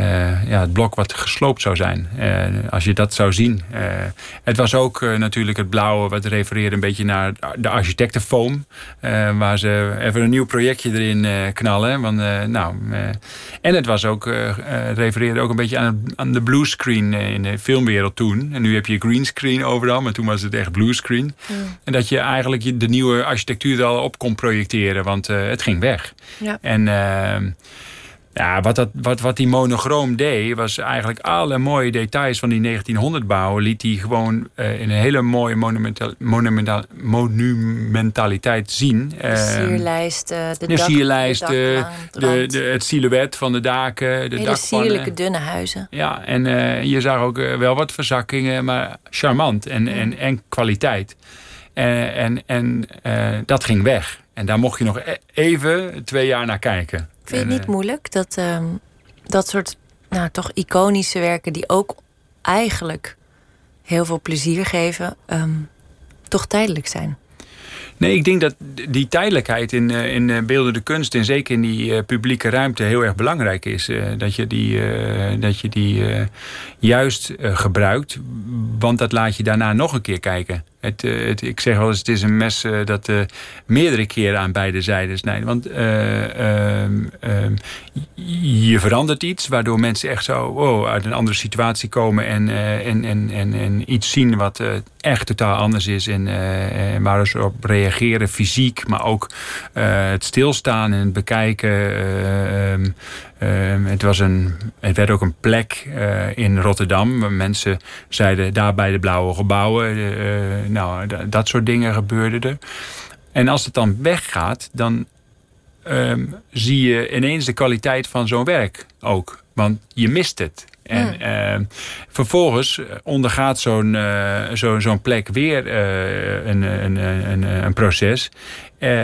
uh, ja, het blok wat gesloopt zou zijn. Uh, als je dat zou zien. Uh, het was ook natuurlijk het blauwe, wat refereerde een beetje naar de architectenfoam. waar ze even een nieuw projectje erin knallen. Want, nou, en het was ook, refereerde ook een beetje aan, aan de bluescreen in de filmwereld toen. En nu heb je greenscreen overal, maar toen was het echt bluescreen. Mm. En dat je eigenlijk de nieuwe architectuur er al op kon projecteren, want het ging weg. Ja. En ja, wat, dat, wat, wat die monochroom deed, was eigenlijk alle mooie details van die 1900 bouwen. liet hij gewoon uh, in een hele mooie monumental, monumental, monumentaliteit zien. De uh, sierlijsten, de, de sierlijsten, de, de, het silhouet van de daken, de hele sierlijke dunne huizen. Ja, en uh, je zag ook eh, wel wat verzakkingen, maar charmant en, en, en kwaliteit. en en dat ging weg. En daar mocht je nog e-, even twee jaar naar kijken. Vind je het niet moeilijk dat ehm, dat soort nou, toch iconische werken, die ook eigenlijk heel veel plezier geven, ehm, toch tijdelijk zijn? Nee, ik denk dat die tijdelijkheid in, eh, in eh, beeldende kunst... en zeker in die eh, publieke ruimte heel erg belangrijk is. dat je die, dat je die juist gebruikt. Want dat laat je daarna nog een keer kijken. Eh, ik zeg wel eens, het is een mes uh, dat uh, meerdere keren aan beide zijden snijdt. Want ehm, ehm, je verandert iets, waardoor mensen echt zo wow, uit een andere situatie komen en, en, en, en, en iets zien wat echt totaal anders is. En waar ze op reageren, fysiek, maar ook het stilstaan en het bekijken. Ehm, Ehm, het, was een, het werd ook een plek uh, in Rotterdam. Mensen zeiden daar bij de blauwe gebouwen. Uh, nou, dat soort dingen gebeurden er. En als het dan weggaat, dan um, zie je ineens de kwaliteit van zo'n werk ook. Want je mist het. En uh, vervolgens ondergaat zo'n uh, zo'n plek weer uh, een, een, een, een, proces.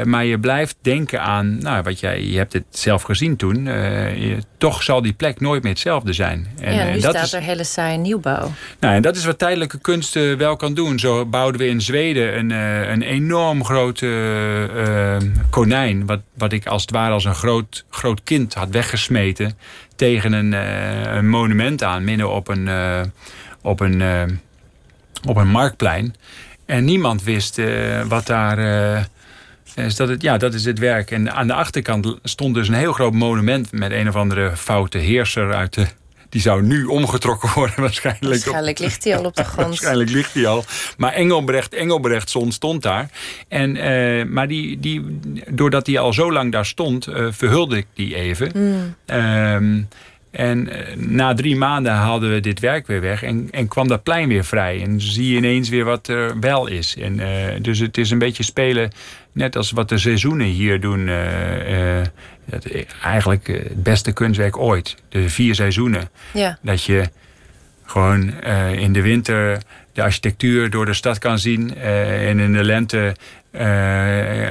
Maar je blijft denken aan, nou, wat jij, je hebt het zelf gezien toen. Je, toch zal die plek nooit meer hetzelfde zijn. En, ja, nu dat staat is, er hele saaie nieuwbouw. Nou, en dat is wat tijdelijke kunst wel kan doen. Zo bouwden we in Zweden een, een enorm groot konijn. Wat, wat ik als het ware als een groot, groot kind had weggesmeten tegen een, uh, een monument aan, midden op een, uh, op een, uh, op een marktplein. En niemand wist wat daar. is dat, het, ja, dat is het werk. En aan de achterkant stond dus een heel groot monument met een of andere foute heerser uit de die zou nu omgetrokken worden waarschijnlijk. Waarschijnlijk ligt hij al op de grond. waarschijnlijk ligt hij al. Maar Engelbrecht, Engelbrechtson stond daar. En, uh, maar die, die, doordat hij al zo lang daar stond, uh, verhulde ik die even. Mm. Um, en eh, na drie maanden haalden we dit werk weer weg en, en kwam dat plein weer vrij. En zie je ineens weer wat er wel is. En, uh, dus het is een beetje spelen, net als wat de seizoenen hier doen. Uh, eigenlijk het beste kunstwerk ooit. De vier seizoenen. Ja. Dat je gewoon in de winter de architectuur door de stad kan zien. en in de lente uh,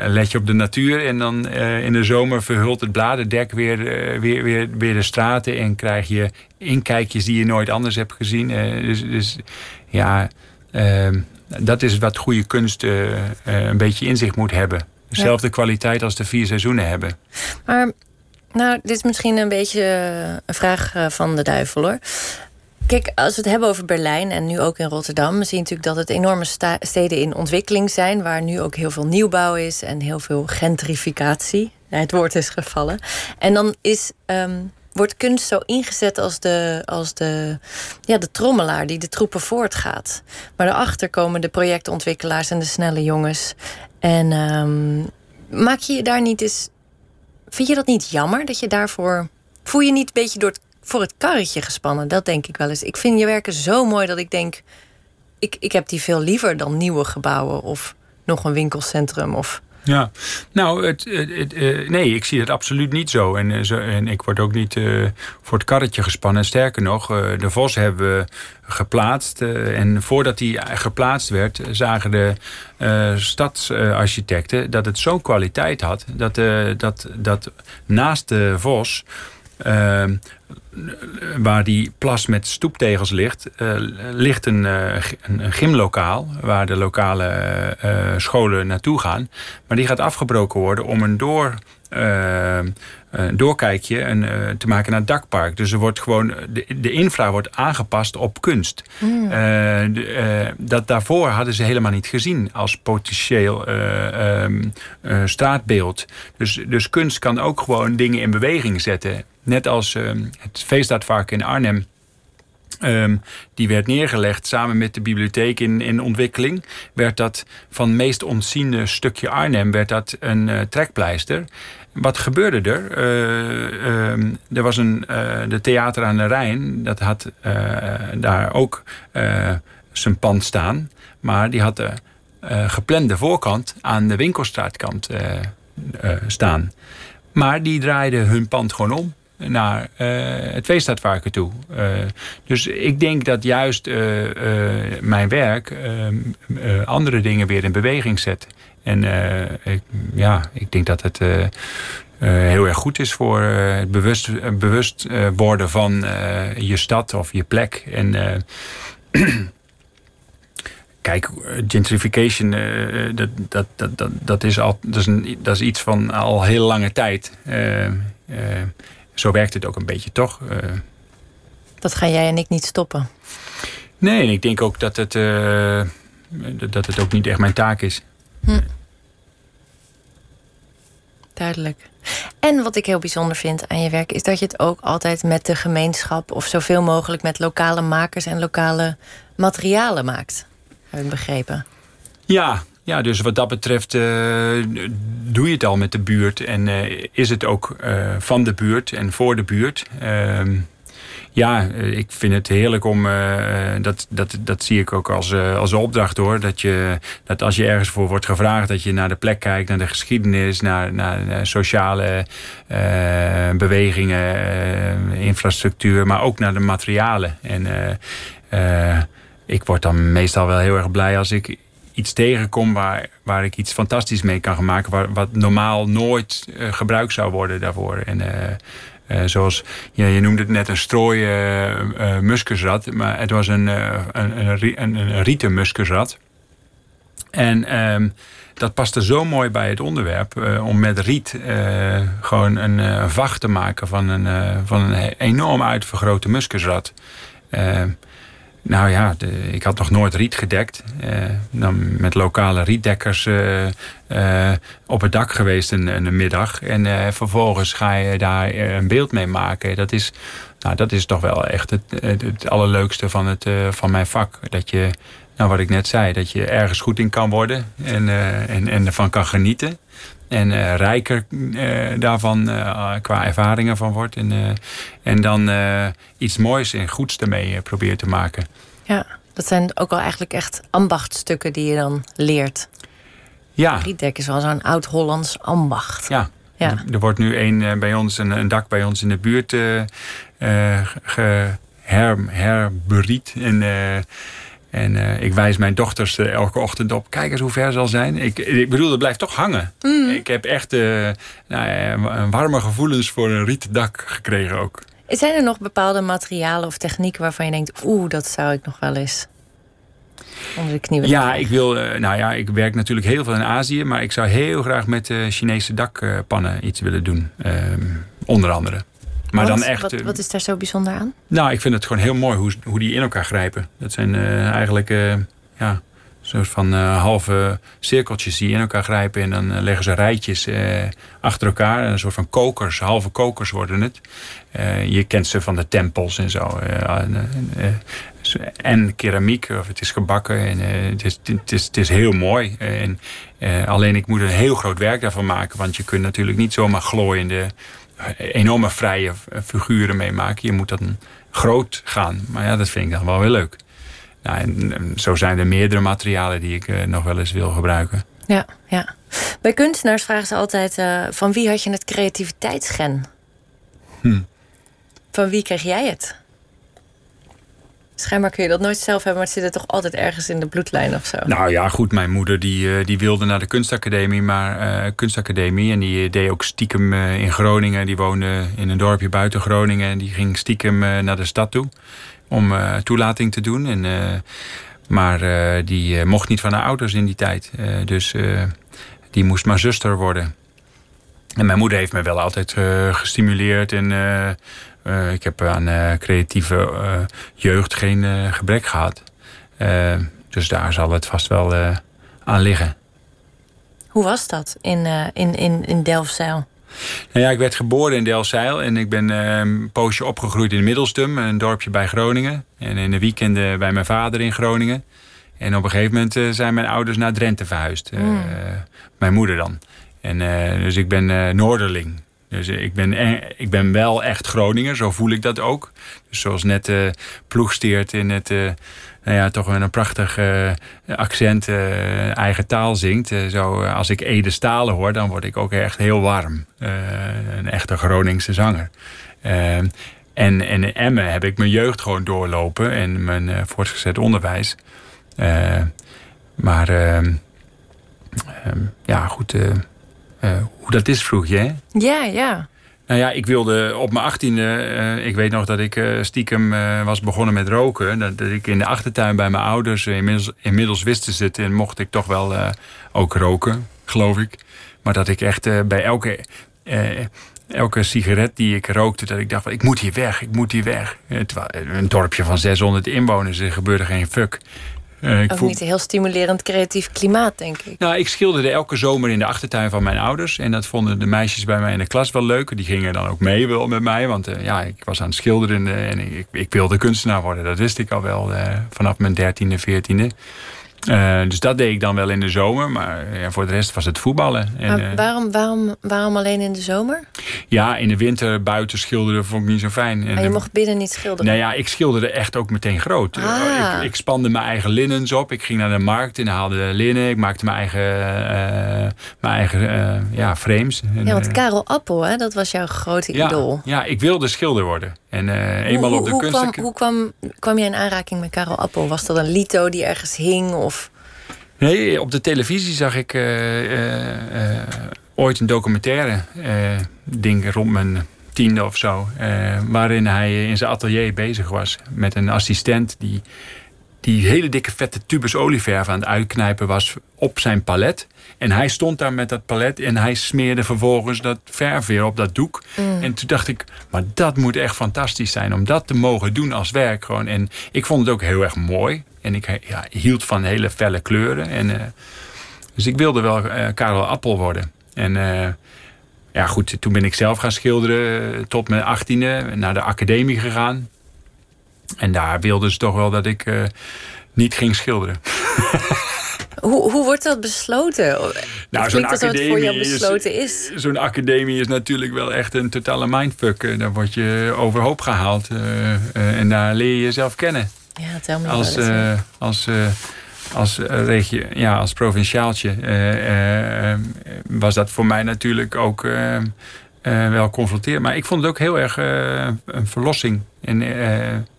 let je op de natuur en dan in de zomer verhult het bladerdek weer, weer, weer, weer de straten en krijg je inkijkjes die je nooit anders hebt gezien. dus, dus ja, ehm, dat is wat goede kunst een beetje in zich moet hebben. Dezelfde kwaliteit als de vier seizoenen hebben. Maar nou, dit is misschien een beetje een vraag van de duivel hoor. Kijk, als we het hebben over Berlijn en nu ook in Rotterdam, zie je natuurlijk dat het enorme steden in ontwikkeling zijn, waar nu ook heel veel nieuwbouw is en heel veel gentrificatie. het woord is gevallen. En dan is, ehm, wordt kunst zo ingezet als, de, als de, ja, de trommelaar die de troepen voortgaat. Maar daarachter komen de projectontwikkelaars en de snelle jongens. En um, maak je je daar niet eens. Vind je dat niet jammer dat je daarvoor. Voel je niet een beetje door voor het karretje gespannen. Dat denk ik wel eens. Ik vind je werken zo mooi dat ik denk... Ik, ik heb die veel liever dan nieuwe gebouwen... of nog een winkelcentrum of... Ja, nou, het, het, eh, nee, ik zie het absoluut niet zo. En, zo, en ik word ook niet uh, voor het karretje gespannen. Sterker nog, de Vos hebben we geplaatst. en voordat die geplaatst werd, zagen de stadsarchitecten dat het zo'n kwaliteit had. Dat, dat, dat naast de Vos waar die plas met stoeptegels ligt, uh, ligt een, uh, een, een, gymlokaal waar de lokale uh, scholen naartoe gaan. Maar die gaat afgebroken worden om een door een doorkijkje en, te maken naar het dakpark. Dus er wordt gewoon, de, de infra wordt aangepast op kunst. Mm. De, dat daarvoor hadden ze helemaal niet gezien als potentieel um, straatbeeld. Dus, dus kunst kan ook gewoon dingen in beweging zetten. Net als ehm, het feestdaadvark in Arnhem. Ehm, die werd neergelegd samen met de bibliotheek in, in ontwikkeling. Werd dat van meest ontziende stukje Arnhem werd dat een uh, trekpleister. Wat gebeurde er? Uh, uh, er was een uh, de Theater aan de Rijn. Dat had daar ook zijn pand staan. Maar die had de geplande voorkant aan de winkelstraatkant staan. Maar die draaiden hun pand gewoon om naar uh, het feeststadvarken toe. Uh, dus ik denk dat juist uh, mijn werk andere dingen weer in beweging zet. En ik, ja, ik denk dat het heel erg goed is voor het bewust, bewust worden van je stad of je plek. En kijk, gentrification, dat, dat, dat, dat, is al, dat, is een, dat is iets van al heel lange tijd zo werkt het ook een beetje, toch? Uh, dat ga jij en ik niet stoppen. Nee, en ik denk ook dat het, uh, dat het ook niet echt mijn taak is. Hm. Duidelijk. En wat ik heel bijzonder vind aan je werk is dat je het ook altijd met de gemeenschap of zoveel mogelijk met lokale makers en lokale materialen maakt. Heb ik begrepen. Ja, ja, dus wat dat betreft uh, doe je het al met de buurt. En uh, is het ook uh, van de buurt en voor de buurt. Ehm, ja, ik vind het heerlijk om, dat, dat, dat zie ik ook als, als opdracht hoor. Dat, je, dat als je ergens voor wordt gevraagd, dat je naar de plek kijkt, naar de geschiedenis, naar, naar sociale bewegingen, infrastructuur, maar ook naar de materialen. En ik word dan meestal wel heel erg blij als ik iets tegenkom waar, waar ik iets fantastisch mee kan maken. Waar, wat normaal nooit uh, gebruikt zou worden daarvoor. En, uh, uh, zoals ja, je noemde het net een strooi muskusrat. Maar het was een, een, een, rieten muskusrat. En um, dat paste zo mooi bij het onderwerp. om met riet gewoon een vacht te maken van een, van een enorm uitvergrote muskusrat. Nou ja, ik had nog nooit riet gedekt. Uh, dan met lokale rietdekkers uh, uh, op het dak geweest een, een middag. En vervolgens ga je daar een beeld mee maken. Dat is, nou, dat is toch wel echt het, het allerleukste van, het, van mijn vak. Dat je, nou wat ik net zei, dat je ergens goed in kan worden en, en, en ervan kan genieten. En uh, rijker uh, daarvan uh, qua ervaringen van wordt. En, en dan iets moois en goeds ermee probeert te maken. Ja, dat zijn ook al eigenlijk echt ambachtstukken die je dan leert. Ja. Rietdek is wel zo'n oud-Hollands ambacht. Ja. ja. Er wordt nu een bij ons, een, een dak bij ons in de buurt her, herberiet. En en uh, ik wijs mijn dochters uh, elke ochtend op. Kijk eens hoe ver ze al zijn. Ik, ik bedoel, het blijft toch hangen. Mm. Ik heb echt uh, nou, warme gevoelens voor een rieten dak gekregen ook. Zijn er nog bepaalde materialen of technieken waarvan je denkt... oeh, dat zou ik nog wel eens onder de knie Ja, ik wil... nou ja, ik werk natuurlijk heel veel in Azië... maar ik zou heel graag met Chinese dakpannen iets willen doen. Ehm, onder andere. Maar wat, dan echt, wat, wat, is daar zo bijzonder aan? Nou, ik vind het gewoon heel mooi hoe, hoe die in elkaar grijpen. Dat zijn uh, eigenlijk uh, ja, soort van uh, halve cirkeltjes die in elkaar grijpen. En dan leggen ze rijtjes achter elkaar. Een soort van kokers, halve kokers worden het. je kent ze van de tempels en zo. en keramiek, of het is gebakken. En, het, is, het, is, het is heel mooi. en, alleen ik moet een heel groot werk daarvan maken. Want je kunt natuurlijk niet zomaar glooiende enorme vrije figuren meemaken. Je moet dan groot gaan. Maar ja, dat vind ik dan wel weer leuk. Nou, en, zo zijn er meerdere materialen die ik uh, nog wel eens wil gebruiken. Ja, ja. Bij kunstenaars vragen ze altijd: uh, van wie had je het creativiteitsgen? Hm. Van wie kreeg jij het? Schijnbaar kun je dat nooit zelf hebben, maar het zit er toch altijd ergens in de bloedlijn of zo. Nou ja, goed, mijn moeder die, die wilde naar de kunstacademie, maar kunstacademie. En die deed ook stiekem in Groningen. Die woonde in een dorpje buiten Groningen. En die ging stiekem naar de stad toe om toelating te doen. En, maar die mocht niet van haar ouders in die tijd. dus die moest maar zuster worden. En mijn moeder heeft me wel altijd gestimuleerd. En uh, uh, ik heb aan creatieve jeugd geen gebrek gehad. dus daar zal het vast wel aan liggen. Hoe was dat in, in, in, in Delfzijl? Nou ja, ik werd geboren in Delfzijl en ik ben een poosje opgegroeid in Middelstum, een dorpje bij Groningen. En in de weekenden bij mijn vader in Groningen. En op een gegeven moment zijn mijn ouders naar Drenthe verhuisd. Mm. mijn moeder dan. En, uh, dus ik ben uh, Noorderling. Dus ik ben, ik ben wel echt Groninger, zo voel ik dat ook. Dus zoals net uh, ploegsteert in het, nou ja, toch een prachtig accent, eigen taal zingt. zo, als ik Ede Stalen hoor, dan word ik ook echt heel warm. een echte Groningse zanger. en, en in Emmen heb ik mijn jeugd gewoon doorlopen en mijn voortgezet onderwijs. maar ja, goed uh, hoe dat is, vroeg je, hè? Ja, ja. Nou ja, ik wilde op mijn achttiende... Uh, ik weet nog dat ik uh, stiekem was begonnen met roken. Dat, dat, ik in de achtertuin bij mijn ouders... inmiddels, inmiddels wisten ze het en mocht ik toch wel ook roken, geloof ik. Maar dat ik echt bij elke elke sigaret die ik rookte, dat ik dacht: ik moet hier weg, ik moet hier weg. een dorpje van 600 inwoners, er gebeurde geen fuck. Uh, Ook niet een heel stimulerend creatief klimaat, denk ik. Nou, ik schilderde elke zomer in de achtertuin van mijn ouders. En dat vonden de meisjes bij mij in de klas wel leuk. Die gingen dan ook mee wel met mij. Want uh, ja, ik was aan het schilderen en ik, ik, wilde kunstenaar worden. Dat wist ik al wel uh, vanaf mijn dertiende, veertiende. Uh, dus dat deed ik dan wel in de zomer. Maar ja, voor de rest was het voetballen. En, maar waarom, waarom, waarom alleen in de zomer? Ja, in de winter buiten schilderen vond ik niet zo fijn. En, je mocht binnen niet schilderen? Nou ja, ik schilderde echt ook meteen groot. Ah. Ik, ik, spande mijn eigen linnens op. Ik ging naar de markt en haalde linnen. Ik maakte mijn eigen, uh, mijn eigen uh, ja, frames. ja, want Karel Appel, hè, dat was jouw grote ja, idool. Ja, ik wilde schilder worden. En eenmaal hoe, op de hoe kunst... Kwam, hoe kwam, kwam je in aanraking met Karel Appel? Was dat een lito die ergens hing? Of... Nee, op de televisie zag ik ooit een documentaire ding rond mijn tiende of zo. waarin hij in zijn atelier bezig was met een assistent die die hele dikke vette tubus olieverf aan het uitknijpen was op zijn palet. En hij stond daar met dat palet en hij smeerde vervolgens dat verf weer op dat doek. Mm. En toen dacht ik, maar dat moet echt fantastisch zijn om dat te mogen doen als werk. Gewoon. En ik vond het ook heel erg mooi. En ik ja, hield van hele felle kleuren. En, uh, dus ik wilde wel uh, Karel Appel worden. En uh, ja, goed, toen ben ik zelf gaan schilderen tot mijn achttiende. Naar de academie gegaan. En daar wilden ze toch wel dat ik niet ging schilderen. Hoe, hoe wordt dat besloten? Nou, zo'n academie voor jou besloten is. is. Zo'n academie is natuurlijk wel echt een totale mindfuck. Daar word je overhoop gehaald. Uh, uh, en daar leer je jezelf kennen. Ja, tel me als, uh, als, als, regio, ja, als provinciaaltje was dat voor mij natuurlijk ook wel confronterend. Maar ik vond het ook heel erg een verlossing en,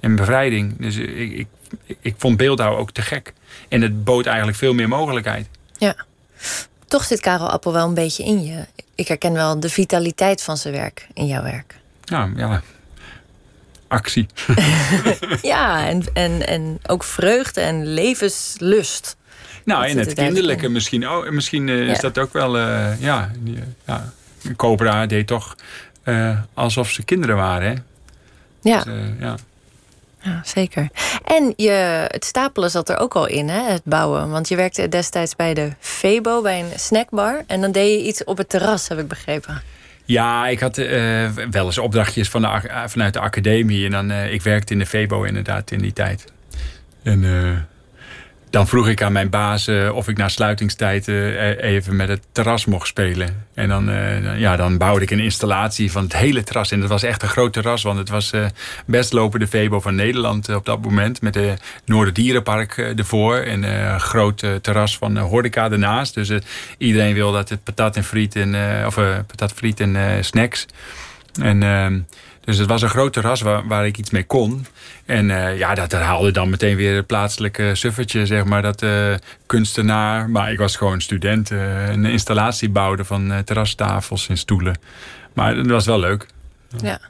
en bevrijding. Dus ik, ik, ik vond beeldhouwen ook te gek. En het bood eigenlijk veel meer mogelijkheid. Ja. Toch zit Karel Appel wel een beetje in je. Ik herken wel de vitaliteit van zijn werk in jouw werk. Nou ja, actie. ja, en, en, en ook vreugde en levenslust. Nou, en het kinderlijke misschien. Oh, misschien uh, ja. is dat ook wel. Uh, ja, ja, Cobra deed toch uh, alsof ze kinderen waren. Hè? Ja. Dus, ja. Ja, zeker. En je, het stapelen zat er ook al in, hè, het bouwen. Want je werkte destijds bij de Febo, bij een snackbar. En dan deed je iets op het terras, heb ik begrepen. Ja, ik had uh, wel eens opdrachtjes van de, vanuit de academie. En dan, uh, ik werkte in de Febo inderdaad in die tijd. En uh, dan vroeg ik aan mijn baas of ik na sluitingstijd uh, even met het terras mocht spelen. En dan, uh, ja, dan bouwde ik een installatie van het hele terras. En dat was echt een groot terras, want het was best lopende Febo van Nederland op dat moment. Met de Noorderdierenpark ervoor en een groot terras van Horeca ernaast. Dus iedereen wil dat het patat en friet en, of patat, friet en snacks. En Dus het was een groot terras waar, ik iets mee kon. En ja, dat haalde dan meteen weer het plaatselijke suffertje, zeg maar. Dat kunstenaar. Maar ik was gewoon student. een installatie bouwde van terrastafels en stoelen. Maar het was wel leuk. Ja.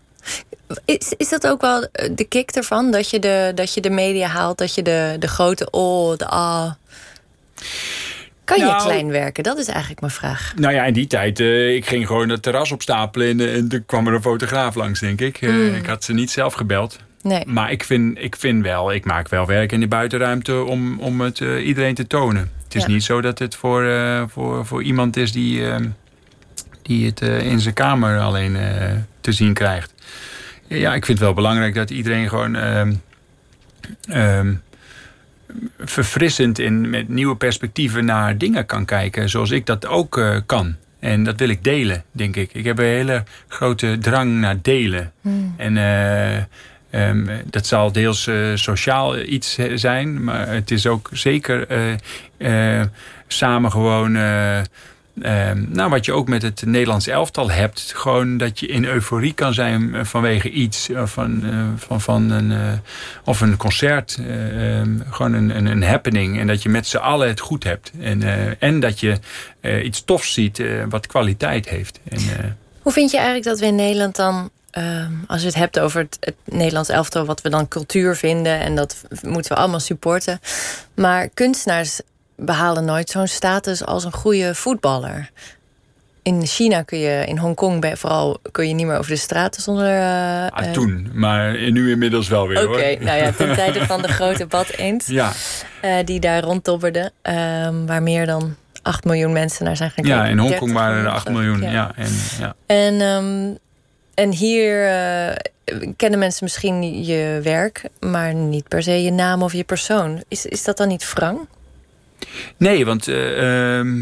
Is, is dat ook wel de kick ervan? Dat je de, dat je de media haalt, dat je de, de grote oh, de ah. Kan je nou, klein werken? Dat is eigenlijk mijn vraag. Nou ja, in die tijd, uh, ik ging gewoon het terras opstapelen en, en toen kwam er een fotograaf langs, denk ik. Uh, Ik had ze niet zelf gebeld. Nee. Maar ik vind, ik vind wel, ik maak wel werk in de buitenruimte om, om het uh, iedereen te tonen. Het is niet zo dat het voor, voor, voor iemand is die, die het in zijn kamer alleen te zien krijgt. Ja, ik vind het wel belangrijk dat iedereen gewoon ehm, ehm, verfrissend in met nieuwe perspectieven naar dingen kan kijken. Zoals ik dat ook uh, kan. En dat wil ik delen, denk ik. Ik heb een hele grote drang naar delen. Hmm. En uh, um, dat zal deels uh, sociaal iets zijn. Maar het is ook zeker samen gewoon Ehm, nou, wat je ook met het Nederlands elftal hebt. Gewoon dat je in euforie kan zijn eh, vanwege iets. Of, van, uh, van, van een, uh, of een concert. Ehm, gewoon een, een, een, happening. En dat je met z'n allen het goed hebt. En, en dat je iets tofs ziet wat kwaliteit heeft. En, Hoe vind je eigenlijk dat we in Nederland dan... Ehm, als je het hebt over het Nederlands elftal, wat we dan cultuur vinden, en dat moeten we allemaal supporten. Maar kunstenaars behalen nooit zo'n status als een goede voetballer. In China kun je, in Hongkong vooral, kun je niet meer over de straten zonder. Uh, ah, toen, maar nu inmiddels wel weer. Oké, nou ja, ten tijde van de grote bad eens. Ja. Uh, die daar ronddobberde, um, waar meer dan 8 miljoen mensen naar zijn gaan kijken. Ja, in Hongkong waren er 8 miljoen. Ja. ja. en, ja. en, um, en hier kennen mensen misschien je werk, maar niet per se je naam of je persoon. Is, is dat dan niet wrang? Nee, want uh, uh,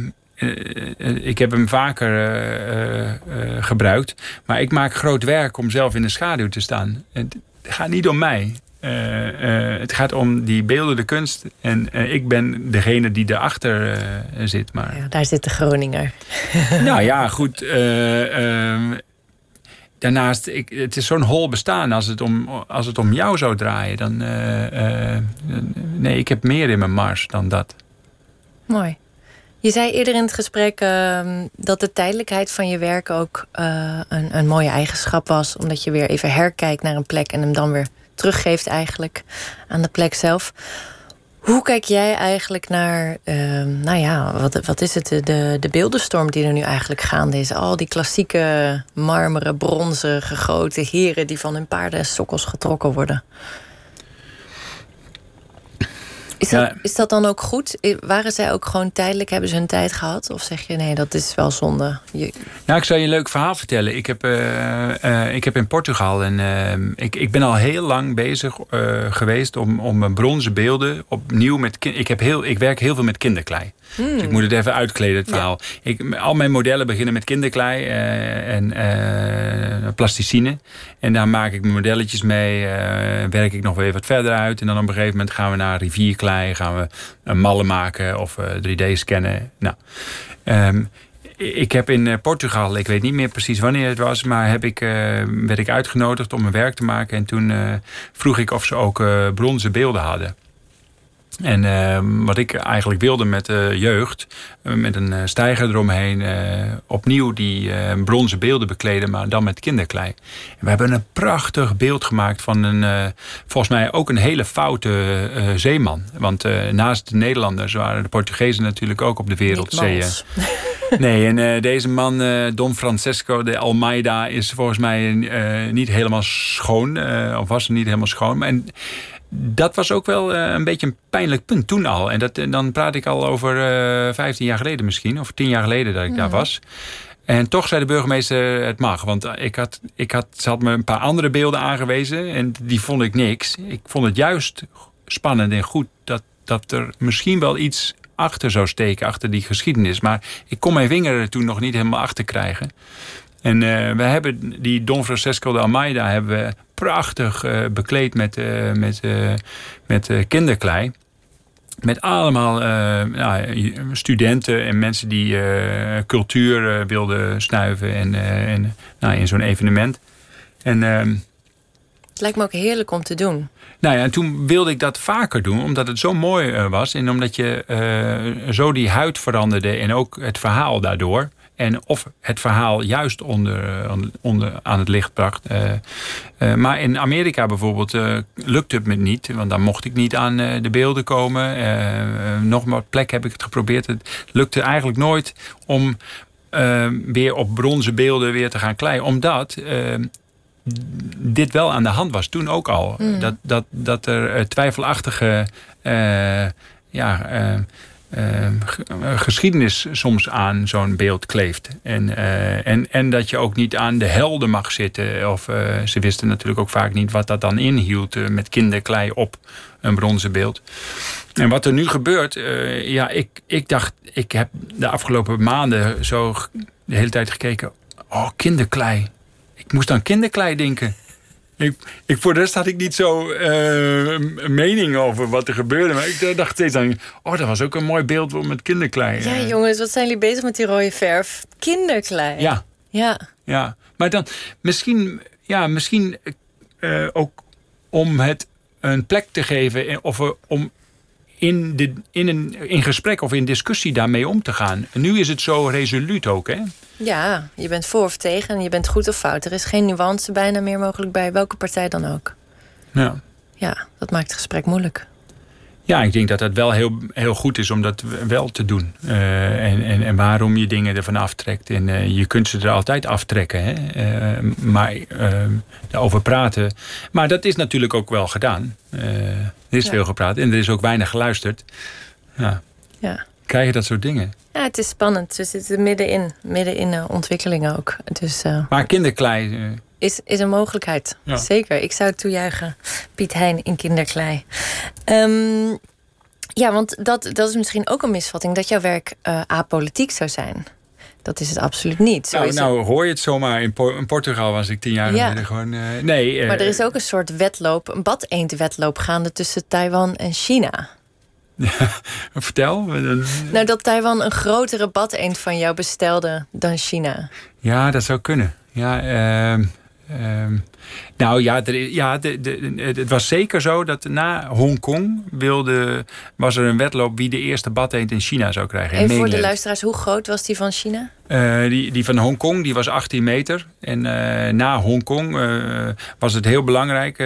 ik heb hem vaker gebruikt. Maar ik maak groot werk om zelf in de schaduw te staan. Het gaat niet om mij. het gaat om die beeldende kunst. En ik ben degene die erachter zit. Maar... Ja, daar zit de Groninger. nou ja, goed. Ehm, daarnaast, ik, het is zo'n hol bestaan. Als het, om, als het om jou zou draaien, dan. nee, ik heb meer in mijn mars dan dat. Mooi. Je zei eerder in het gesprek ehm, dat de tijdelijkheid van je werk ook uh, een, een mooie eigenschap was. Omdat je weer even herkijkt naar een plek en hem dan weer teruggeeft eigenlijk aan de plek zelf. Hoe kijk jij eigenlijk naar, uh, nou ja, wat, wat is het, de, de beeldenstorm die er nu eigenlijk gaande is? Al die klassieke marmeren, bronzen, gegoten heren die van hun paarden sokkels getrokken worden. Is dat, is dat dan ook goed? Waren zij ook gewoon tijdelijk, hebben ze hun tijd gehad? Of zeg je nee, dat is wel zonde? Je... Nou, ik zal je een leuk verhaal vertellen. Ik heb, uh, ik heb in Portugal en uh, ik, ik ben al heel lang bezig geweest om, om bronzen beelden opnieuw met ik heb heel Ik werk heel veel met kinderklei. Hmm. Dus ik moet het even uitkleden, het verhaal. Ik, al mijn modellen beginnen met kinderklei en plasticine. En daar maak ik mijn modelletjes mee, werk ik nog weer wat verder uit. En dan op een gegeven moment gaan we naar rivierklei gaan we een mallen maken of 3D eh, scannen. Nou, ehm, ik heb in eh, Portugal, ik weet niet meer precies wanneer het was, maar heb ik, uh, werd ik uitgenodigd om mijn werk te maken. En toen vroeg ik of ze ook bronzen beelden hadden. En uh, wat ik eigenlijk wilde met de jeugd, uh, met een uh, stijger eromheen, opnieuw die bronzen beelden bekleden, maar dan met kinderklei. En we hebben een prachtig beeld gemaakt van een, volgens mij ook een hele foute zeeman. Want naast de Nederlanders waren de Portugezen natuurlijk ook op de wereldzeeën. Nee, en deze man, Don Francesco de Almeida, is volgens mij niet helemaal schoon, of was niet helemaal schoon. En dat was ook wel uh, een beetje een pijnlijk punt toen al. En dat, dan praat ik al over eh, 15 jaar geleden misschien, of 10 jaar geleden dat ik daar was. En toch zei de burgemeester het mag. Want ik had, ik had, ze had me een paar andere beelden aangewezen en die vond ik niks. Ik vond het juist spannend en goed dat, dat er misschien wel iets achter zou steken, achter die geschiedenis. Maar ik kon mijn vinger er toen nog niet helemaal achter krijgen. En uh, we hebben die Don Francesco de Almeida hebben we prachtig uh, bekleed met, uh, met, met kinderklei. Met allemaal nou, studenten en mensen die cultuur wilden snuiven en, en, nou, in zo'n evenement. En, ehm, het lijkt me ook heerlijk om te doen. Nou ja, en toen wilde ik dat vaker doen, omdat het zo mooi was. En omdat je zo die huid veranderde en ook het verhaal daardoor. En of het verhaal juist onder, onder aan het licht bracht. Uh, maar in Amerika bijvoorbeeld lukte het me niet. Want dan mocht ik niet aan de beelden komen. nog maar plek heb ik het geprobeerd. Het lukte eigenlijk nooit om weer op bronzen beelden weer te gaan kleien. Omdat dit wel aan de hand was, toen ook al. Mm. Dat, dat, dat er twijfelachtige ja, uh, geschiedenis soms aan zo'n beeld kleeft. En, uh, en, en dat je ook niet aan de helden mag zitten. Of uh, ze wisten natuurlijk ook vaak niet wat dat dan inhield met kinderklei op een bronzen beeld. En wat er nu gebeurt, ja, ik, ik dacht, ik heb de afgelopen maanden zo de hele tijd gekeken. Oh, kinderklei. Ik moest aan kinderklei denken. Ik, ik, voor de rest had ik niet zo uh, mening over wat er gebeurde. Maar ik dacht steeds aan... Oh, dat was ook een mooi beeld met kinderklei. Ja, jongens, wat zijn jullie bezig met die rode verf? Kinderklei. Ja. Ja. ja. Maar dan misschien... Ja, misschien uh, ook om het een plek te geven... of om in, de, in, een, in gesprek of in discussie daarmee om te gaan. nu is het zo resoluut ook, hè? Ja, je bent voor of tegen en je bent goed of fout. Er is geen nuance bijna meer mogelijk bij welke partij dan ook. Ja. Ja, dat maakt het gesprek moeilijk. Ja, ik denk dat het wel heel, heel goed is om dat wel te doen. Uh, en, en, en waarom je dingen ervan aftrekt. En uh, je kunt ze er altijd aftrekken. Hè? Uh, maar over praten. Maar dat is natuurlijk ook wel gedaan. er is ja. veel gepraat en er is ook weinig geluisterd. Ja. ja. Krijg je dat soort dingen? Ja, het is spannend. We zitten middenin, midden in uh, ontwikkeling ook. Dus, maar kinderklei... Is, is een mogelijkheid. Ja. Zeker. Ik zou het toejuichen. Piet Hein in kinderklei. Um, ja, want dat, dat is misschien ook een misvatting... dat jouw werk apolitiek zou zijn. Dat is het absoluut niet. Zo nou, nou hoor je het zomaar. In, in, Portugal was ik tien jaar ja. geleden gewoon... nee, maar er is ook een soort wedloop, een bad wedloop gaande tussen Taiwan en China. Ja, vertel. Nou, dat Taiwan een grotere badeend van jou bestelde dan China. Ja, dat zou kunnen. Ja, uh, uh, nou ja, er, ja de, de, het was zeker zo dat na Hongkong wilde, was er een wedloop wie de eerste badeend in China zou krijgen. En voor de luisteraars, hoe groot was die van China? Uh, die, die van Hongkong die was 18 meter. En uh, na Hongkong uh, was het heel belangrijk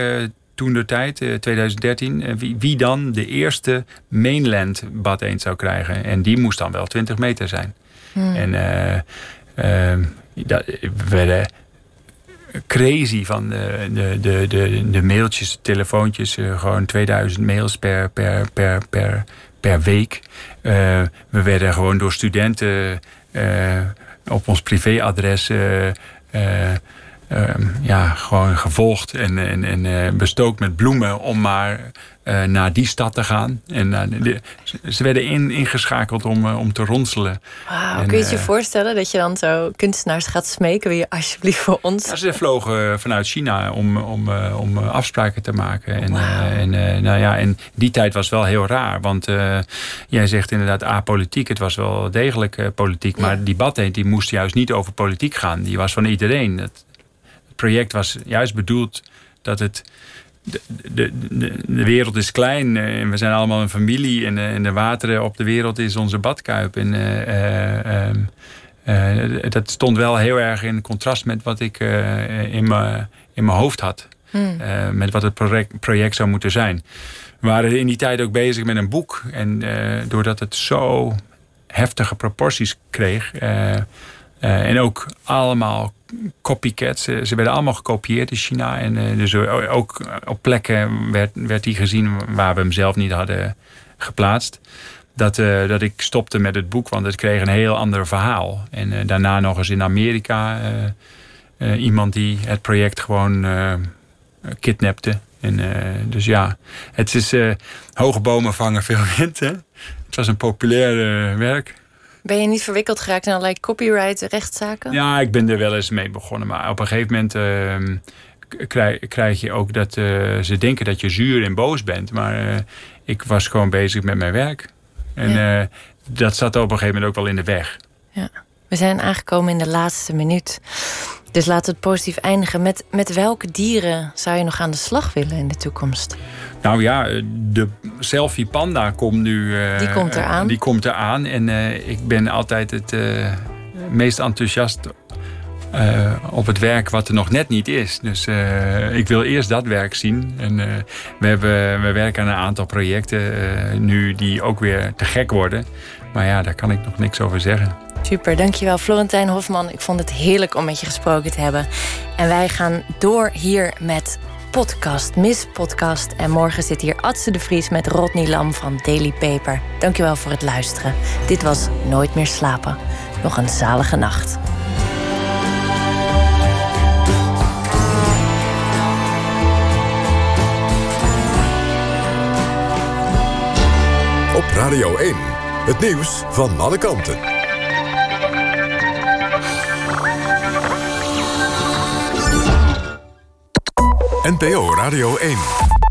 toen de tijd, 2013, eh, wie, wie, dan de eerste mainland bad eend zou krijgen. En die moest dan wel 20 meter zijn. Hmm. En uh, uh, dat, we werden crazy van de, de, de, de, de mailtjes, de telefoontjes. Uh, gewoon 2000 mails per, per, per, per, per week. Uh, we werden gewoon door studenten op ons privéadres Ehm, ja, gewoon gevolgd en, en, en bestookt met bloemen om maar uh, naar die stad te gaan. En uh, ze werden in, ingeschakeld om, om te ronselen. Kun je je voorstellen dat je dan zo kunstenaars gaat smeken? Wil je alsjeblieft voor ons? Ja, ze vlogen vanuit China om, om, om afspraken te maken. En, wow. en, nou ja, en die tijd was wel heel raar. Want jij zegt inderdaad apolitiek. Het was wel degelijk politiek. Maar ja. die badheet die moest juist niet over politiek gaan. Die was van iedereen. Dat, project was juist bedoeld dat het. De, de, de, de wereld is klein eh, en we zijn allemaal een familie. En, eh, en de wateren op de wereld is onze badkuip. En uh, uh, dat stond wel heel erg in contrast met wat ik in mijn in mijn hoofd had. Hmm. met wat het project, project zou moeten zijn. We waren in die tijd ook bezig met een boek. En doordat het zo heftige proporties kreeg. En ook allemaal copycats. Ze, werden allemaal gekopieerd in China. En uh, dus ook op plekken werd, werd die gezien waar we hem zelf niet hadden geplaatst. Dat, dat ik stopte met het boek, want het kreeg een heel ander verhaal. En daarna nog eens in Amerika iemand die het project gewoon kidnapte. En, dus ja, het is hoge bomen vangen veel wind. Hè? Het was een populair werk. Ben je niet verwikkeld geraakt in allerlei copyright rechtszaken? Ja, ik ben er wel eens mee begonnen. Maar op een gegeven moment uh, krijg, krijg, je ook dat uh, ze denken dat je zuur en boos bent. Maar uh, ik was gewoon bezig met mijn werk. En ja. dat zat op een gegeven moment ook wel in de weg. Ja. We zijn aangekomen in de laatste minuut. Dus laten we het positief eindigen. Met, met welke dieren zou je nog aan de slag willen in de toekomst? Nou ja, eh, de selfie panda komt nu. Uh, die komt eraan. die komt eraan. En uh, ik ben altijd het meest enthousiast op het werk wat er nog net niet is. Dus ik wil eerst dat werk zien. En we, hebben, we werken aan een aantal projecten nu die ook weer te gek worden. Maar ja, daar kan ik nog niks over zeggen. Super, dankjewel Florentijn Hofman. Ik vond het heerlijk om met je gesproken te hebben. En wij gaan door hier met podcast, Miss Podcast. En morgen zit hier Atse de Vries met Rodney Lam van Daily Paper. Dankjewel voor het luisteren. Dit was Nooit meer slapen. Nog een zalige nacht. Op Radio 1, het nieuws van alle kanten. NPO Radio 1.